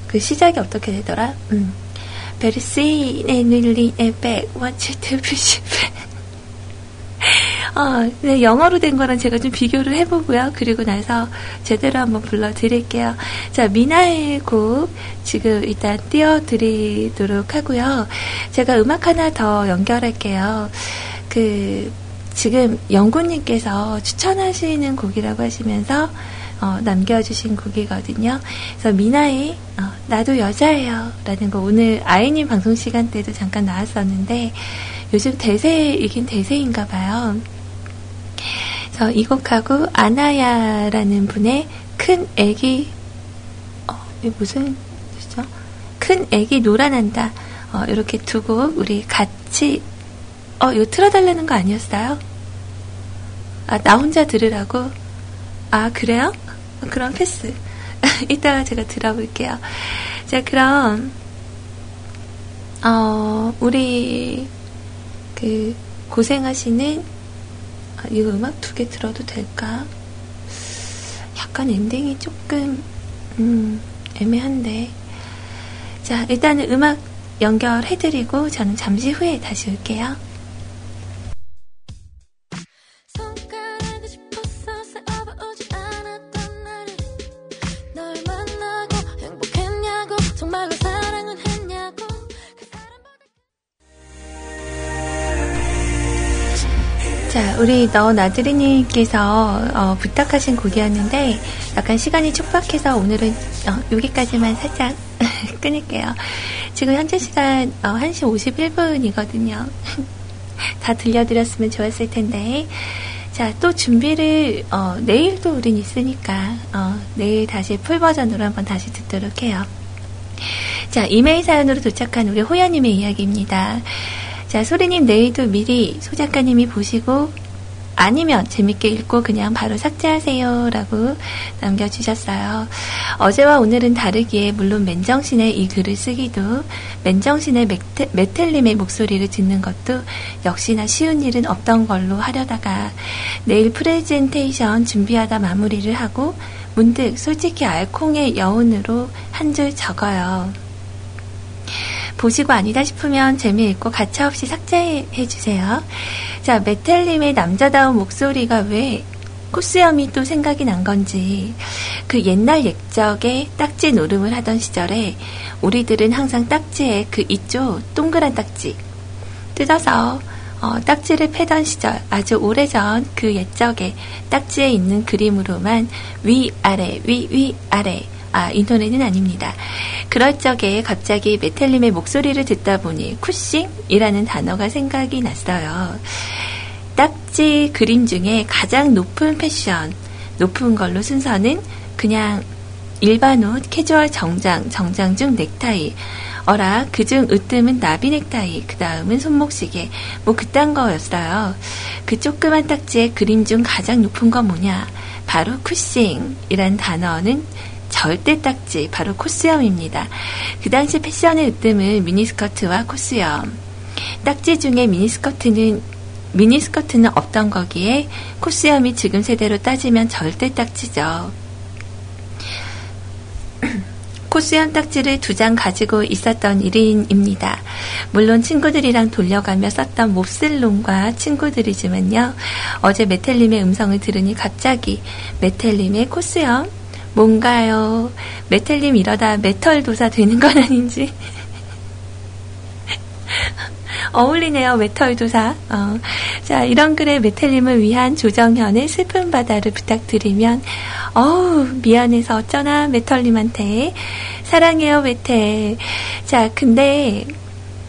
그 시작이 어떻게 되더라? 음. 베르시네 닐리에 백 원츠 투브시 어, 네, 영어로 된 거랑 제가 좀 비교를 해보고요. 그리고 나서 제대로 한번 불러드릴게요. 자, 미나의 곡 지금 일단 띄워드리도록 하고요. 제가 음악 하나 더 연결할게요. 그, 지금 영구님께서 추천하시는 곡이라고 하시면서 어, 남겨주신 곡이거든요. 그래서 미나의 어, 나도 여자예요 라는 거 오늘 아이님 방송 시간 때도 잠깐 나왔었는데 요즘 대세이긴 대세인가 봐요. 그래서 이 곡하고 아나야라는 분의 큰 애기 어, 이 무슨 뜻이죠? 큰 애기 놀아난다. 어, 이렇게 두 곡 우리 같이 어, 이거 틀어달라는 거 아니었어요? 아, 나 혼자 들으라고? 아, 그래요? 그럼 패스. 이따가 제가 들어볼게요. 자, 그럼, 어, 우리, 그, 고생하시는, 아, 이거 음악 두 개 들어도 될까? 약간 엔딩이 조금, 음, 애매한데. 자, 일단은 음악 연결해드리고 저는 잠시 후에 다시 올게요. 우리 너 나들이님께서 어, 부탁하신 곡이었는데 약간 시간이 촉박해서 오늘은 어, 여기까지만 살짝 끊을게요. 지금 현재 시간 어, 1시 51분이거든요. 다 들려드렸으면 좋았을 텐데. 자, 또 준비를, 어, 내일도 우린 있으니까, 어, 내일 다시 풀 버전으로 한번 다시 듣도록 해요. 자, 이메일 사연으로 도착한 우리 호야님의 이야기입니다. 자, 소리님 내일도 미리 소 작가님이 보시고, 아니면 재밌게 읽고 그냥 바로 삭제하세요. 라고 남겨주셨어요. 어제와 오늘은 다르기에 물론 맨정신에 이 글을 쓰기도 맨정신에 메텔, 메텔님의 목소리를 듣는 것도 역시나 쉬운 일은 없던 걸로 하려다가 내일 프레젠테이션 준비하다 마무리를 하고 문득 솔직히 알콩의 여운으로 한 줄 적어요. 보시고 아니다 싶으면 재미있고 가차없이 삭제해 주세요. 자, 메텔님의 남자다운 목소리가 왜 코스염이 또 생각이 난 건지. 그 옛날 옛적에 딱지 노름을 하던 시절에 우리들은 항상 딱지에 그 이쪽 동그란 딱지. 뜯어서 어, 딱지를 패던 시절 아주 오래전 그 옛적에 딱지에 있는 그림으로만 위 아래 위위 아래 아, 이 노래는 아닙니다. 그럴 적에 갑자기 메텔님의 목소리를 듣다 보니 쿠싱이라는 단어가 생각이 났어요. 딱지 그림 중에 가장 높은 패션, 높은 걸로 순서는 그냥 일반 옷, 캐주얼 정장, 정장 중 넥타이, 어라, 그중 으뜸은 나비 넥타이, 그 다음은 손목시계, 뭐 그딴 거였어요. 그 조그만 딱지의 그림 중 가장 높은 건 뭐냐? 바로 쿠싱이란 단어는 절대 딱지, 바로 코스염입니다. 그 당시 패션의 으뜸은 미니스커트와 코스염. 딱지 중에 미니스커트는 미니스커트는 없던 거기에 코스염이 지금 세대로 따지면 절대 딱지죠. 코스염 딱지를 두 장 가지고 있었던 1인입니다. 물론 친구들이랑 돌려가며 썼던 몹쓸놈과 친구들이지만요. 어제 메텔님의 음성을 들으니 갑자기 메텔님의 코스염 뭔가요? 메텔님 이러다 메털 도사 되는 건 아닌지. 어울리네요, 메털 도사. 어. 자, 이런 글에 메텔님을 위한 조정현의 슬픈 바다를 부탁드리면, 어우, 미안해서 어쩌나, 메털님한테. 사랑해요, 메텔. 자, 근데,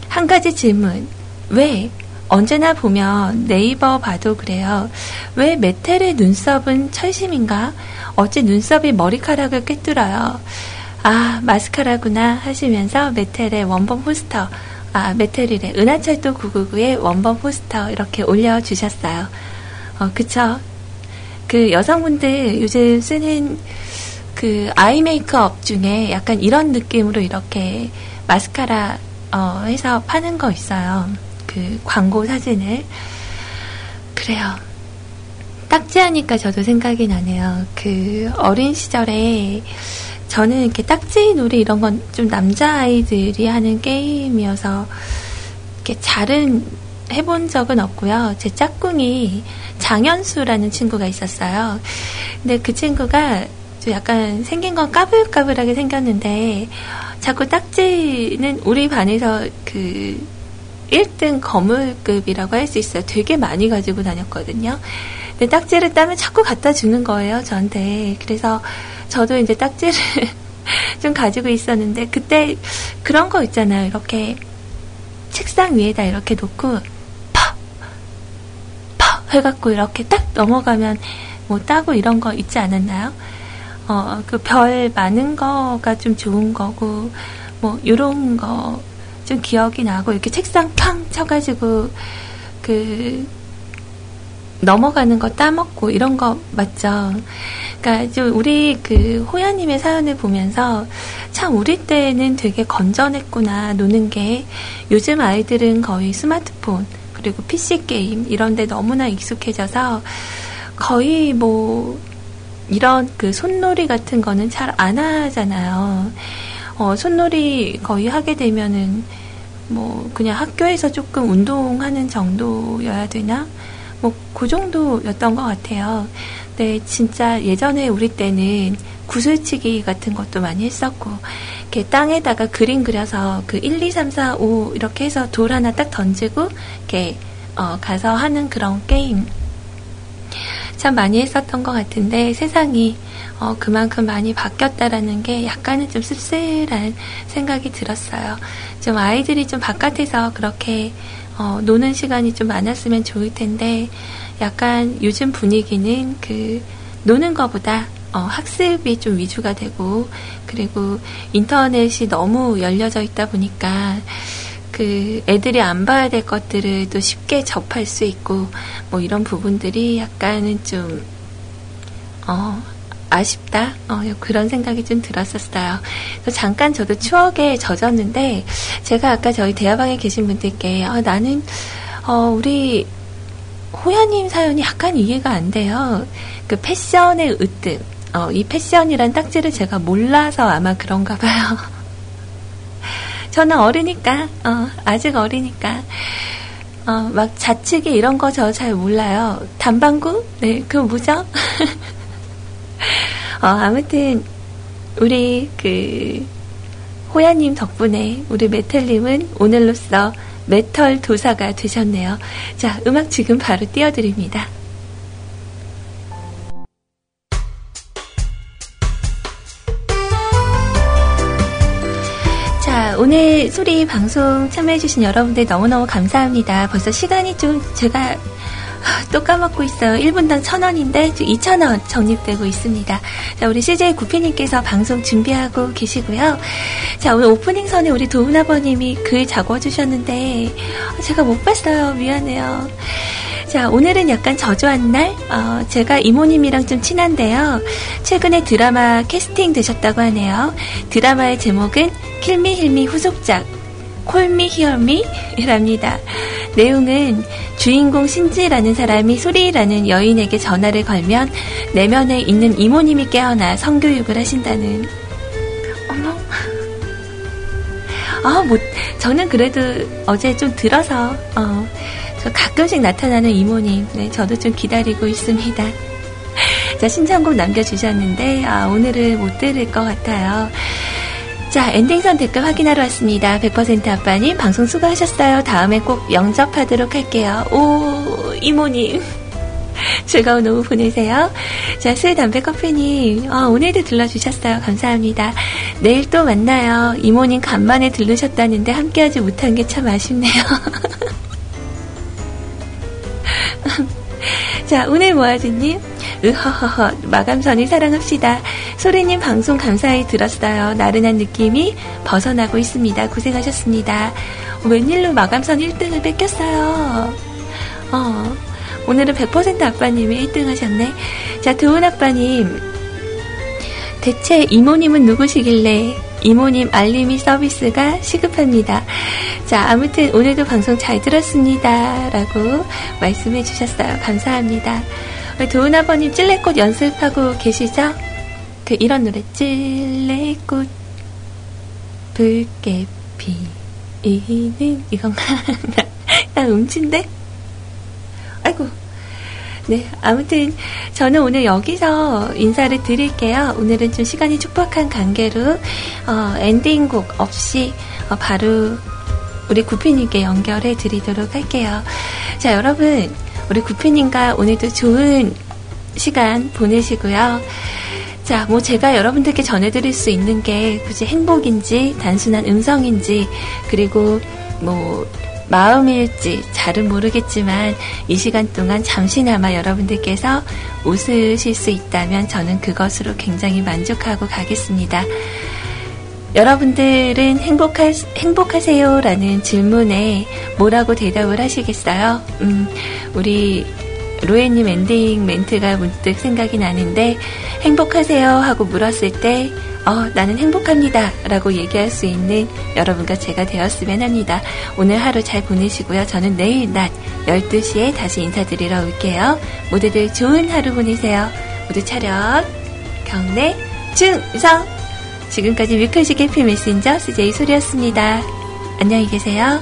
한 가지 질문. 왜? 언제나 보면 네이버 봐도 그래요. 왜 메텔의 눈썹은 철심인가? 어째 눈썹이 머리카락을 꿰뚫어요. 아, 마스카라구나 하시면서 메텔의 원본 포스터, 아, 메텔이래. 은하철도 999의 원본 포스터 이렇게 올려주셨어요. 어, 그쵸. 그 여성분들 요즘 쓰는 그 아이 메이크업 중에 약간 이런 느낌으로 이렇게 마스카라 어, 해서 파는 거 있어요. 그 광고 사진을. 그래요. 딱지 하니까 저도 생각이 나네요. 그 어린 시절에 저는 이렇게 딱지 놀이 이런 건 좀 남자아이들이 하는 게임이어서 이렇게 잘은 해본 적은 없고요. 제 짝꿍이 장현수라는 친구가 있었어요. 근데 그 친구가 좀 약간 생긴 건 까불까불하게 생겼는데 자꾸 딱지는 우리 반에서 그 1등 거물급이라고 할 수 있어요. 되게 많이 가지고 다녔거든요. 근데 딱지를 따면 자꾸 갖다 주는 거예요, 저한테. 그래서 저도 이제 딱지를 좀 가지고 있었는데, 그때 그런 거 있잖아요. 이렇게 책상 위에다 이렇게 놓고, 팍! 팍! 해갖고 이렇게 딱 넘어가면 뭐 따고 이런 거 있지 않았나요? 어, 그 별 많은 거가 좀 좋은 거고, 뭐, 요런 거 좀 기억이 나고, 이렇게 책상 팡! 쳐가지고, 그, 넘어가는 거 따먹고 이런 거 맞죠? 그러니까 좀 우리 그 호야님의 사연을 보면서 참 우리 때는 되게 건전했구나 노는 게 요즘 아이들은 거의 스마트폰 그리고 PC 게임 이런 데 너무나 익숙해져서 거의 뭐 이런 그 손놀이 같은 거는 잘 안 하잖아요. 어, 손놀이 거의 하게 되면은 뭐 그냥 학교에서 조금 운동하는 정도여야 되나? 뭐, 그 정도였던 것 같아요. 근데 진짜 예전에 우리 때는 구슬치기 같은 것도 많이 했었고, 이렇게 땅에다가 그림 그려서 그 1, 2, 3, 4, 5 이렇게 해서 돌 하나 딱 던지고, 이렇게, 어, 가서 하는 그런 게임. 참 많이 했었던 것 같은데 세상이 어, 그만큼 많이 바뀌었다라는 게 약간은 좀 씁쓸한 생각이 들었어요. 좀 아이들이 좀 바깥에서 그렇게 어, 노는 시간이 좀 많았으면 좋을 텐데 약간 요즘 분위기는 그 노는 것보다 어, 학습이 좀 위주가 되고 그리고 인터넷이 너무 열려져 있다 보니까 그 애들이 안 봐야 될 것들을 또 쉽게 접할 수 있고 뭐 이런 부분들이 약간은 좀 어, 아쉽다 어, 그런 생각이 좀 들었었어요. 잠깐 저도 추억에 젖었는데 제가 아까 저희 대화방에 계신 분들께 어, 나는 어, 우리 호야님 사연이 약간 이해가 안 돼요. 그 패션의 으뜸 어, 이 패션이란 딱지를 제가 몰라서 아마 그런가 봐요. 저는 어리니까 어, 아직 어리니까 어, 막 자치기 이런 거 저 잘 몰라요. 단방구? 네, 그 뭐죠? 어, 아무튼 우리 그 호야님 덕분에 우리 메텔님은 오늘로써 메털 도사가 되셨네요. 자, 음악 지금 바로 띄워드립니다. 오늘 소리 방송 참여해주신 여러분들 너무너무 감사합니다. 벌써 시간이 좀 제가 또 까먹고 있어요. 1분당 1,000원인데 2,000원 적립되고 있습니다. 자, 우리 CJ 구피님께서 방송 준비하고 계시고요. 자, 오늘 오프닝 선에 우리 도훈아버님이 글 적어주셨는데 제가 못 봤어요. 미안해요. 자, 오늘은 약간 저조한 날. 어, 제가 이모님이랑 좀 친한데요. 최근에 드라마 캐스팅 되셨다고 하네요. 드라마의 제목은 킬미 힐미 후속작 콜미 히어미랍니다. 내용은 주인공 신지라는 사람이 소리라는 여인에게 전화를 걸면 내면에 있는 이모님이 깨어나 성교육을 하신다는. 어머. 아, 뭐, 저는 그래도 어제 좀 들어서, 어, 저 가끔씩 나타나는 이모님, 네, 저도 좀 기다리고 있습니다. 자, 신청곡 남겨주셨는데, 아, 오늘은 못 들을 것 같아요. 자, 엔딩선 댓글 확인하러 왔습니다. 100% 아빠님, 방송 수고하셨어요. 다음에 꼭 영접하도록 할게요. 오, 이모님. 즐거운 오후 보내세요. 자, 술, 담배, 커피님. 어, 오늘도 들러주셨어요. 감사합니다. 내일 또 만나요. 이모님 간만에 들르셨다는데 함께하지 못한 게 참 아쉽네요. 자, 오늘 모아주님. 으허허허, 마감선이 사랑합시다. 소리님 방송 감사히 들었어요. 나른한 느낌이 벗어나고 있습니다. 고생하셨습니다. 웬일로 마감선 1등을 뺏겼어요. 어, 오늘은 100% 아빠님이 1등 하셨네. 자, 도훈 아빠님. 대체 이모님은 누구시길래 이모님 알림이 서비스가 시급합니다. 자, 아무튼 오늘도 방송 잘 들었습니다. 라고 말씀해 주셨어요. 감사합니다. 도훈 아버님 찔레꽃 연습하고 계시죠? 그 이런 노래 찔레꽃 붉게 피는 이건가? 나 음치인데? 아이고 네, 아무튼 저는 오늘 여기서 인사를 드릴게요. 오늘은 좀 시간이 촉박한 관계로 어, 엔딩곡 없이 어, 바로 우리 구피님께 연결해 드리도록 할게요. 자, 여러분, 우리 구피님과 오늘도 좋은 시간 보내시고요. 자, 뭐 제가 여러분들께 전해드릴 수 있는 게 굳이 행복인지 단순한 음성인지 그리고 뭐 마음일지 잘은 모르겠지만 이 시간 동안 잠시나마 여러분들께서 웃으실 수 있다면 저는 그것으로 굉장히 만족하고 가겠습니다. 여러분들은 행복하, 행복하세요? 라는 질문에 뭐라고 대답을 하시겠어요? 음, 우리 로에님 엔딩 멘트가 문득 생각이 나는데 행복하세요? 하고 물었을 때 어, 나는 행복합니다. 라고 얘기할 수 있는 여러분과 제가 되었으면 합니다. 오늘 하루 잘 보내시고요. 저는 내일 낮 12시에 다시 인사드리러 올게요. 모두들 좋은 하루 보내세요. 모두 차렷, 경례, 충성! 지금까지 뮤클식 Happy Messenger CJ 소리였습니다. 안녕히 계세요.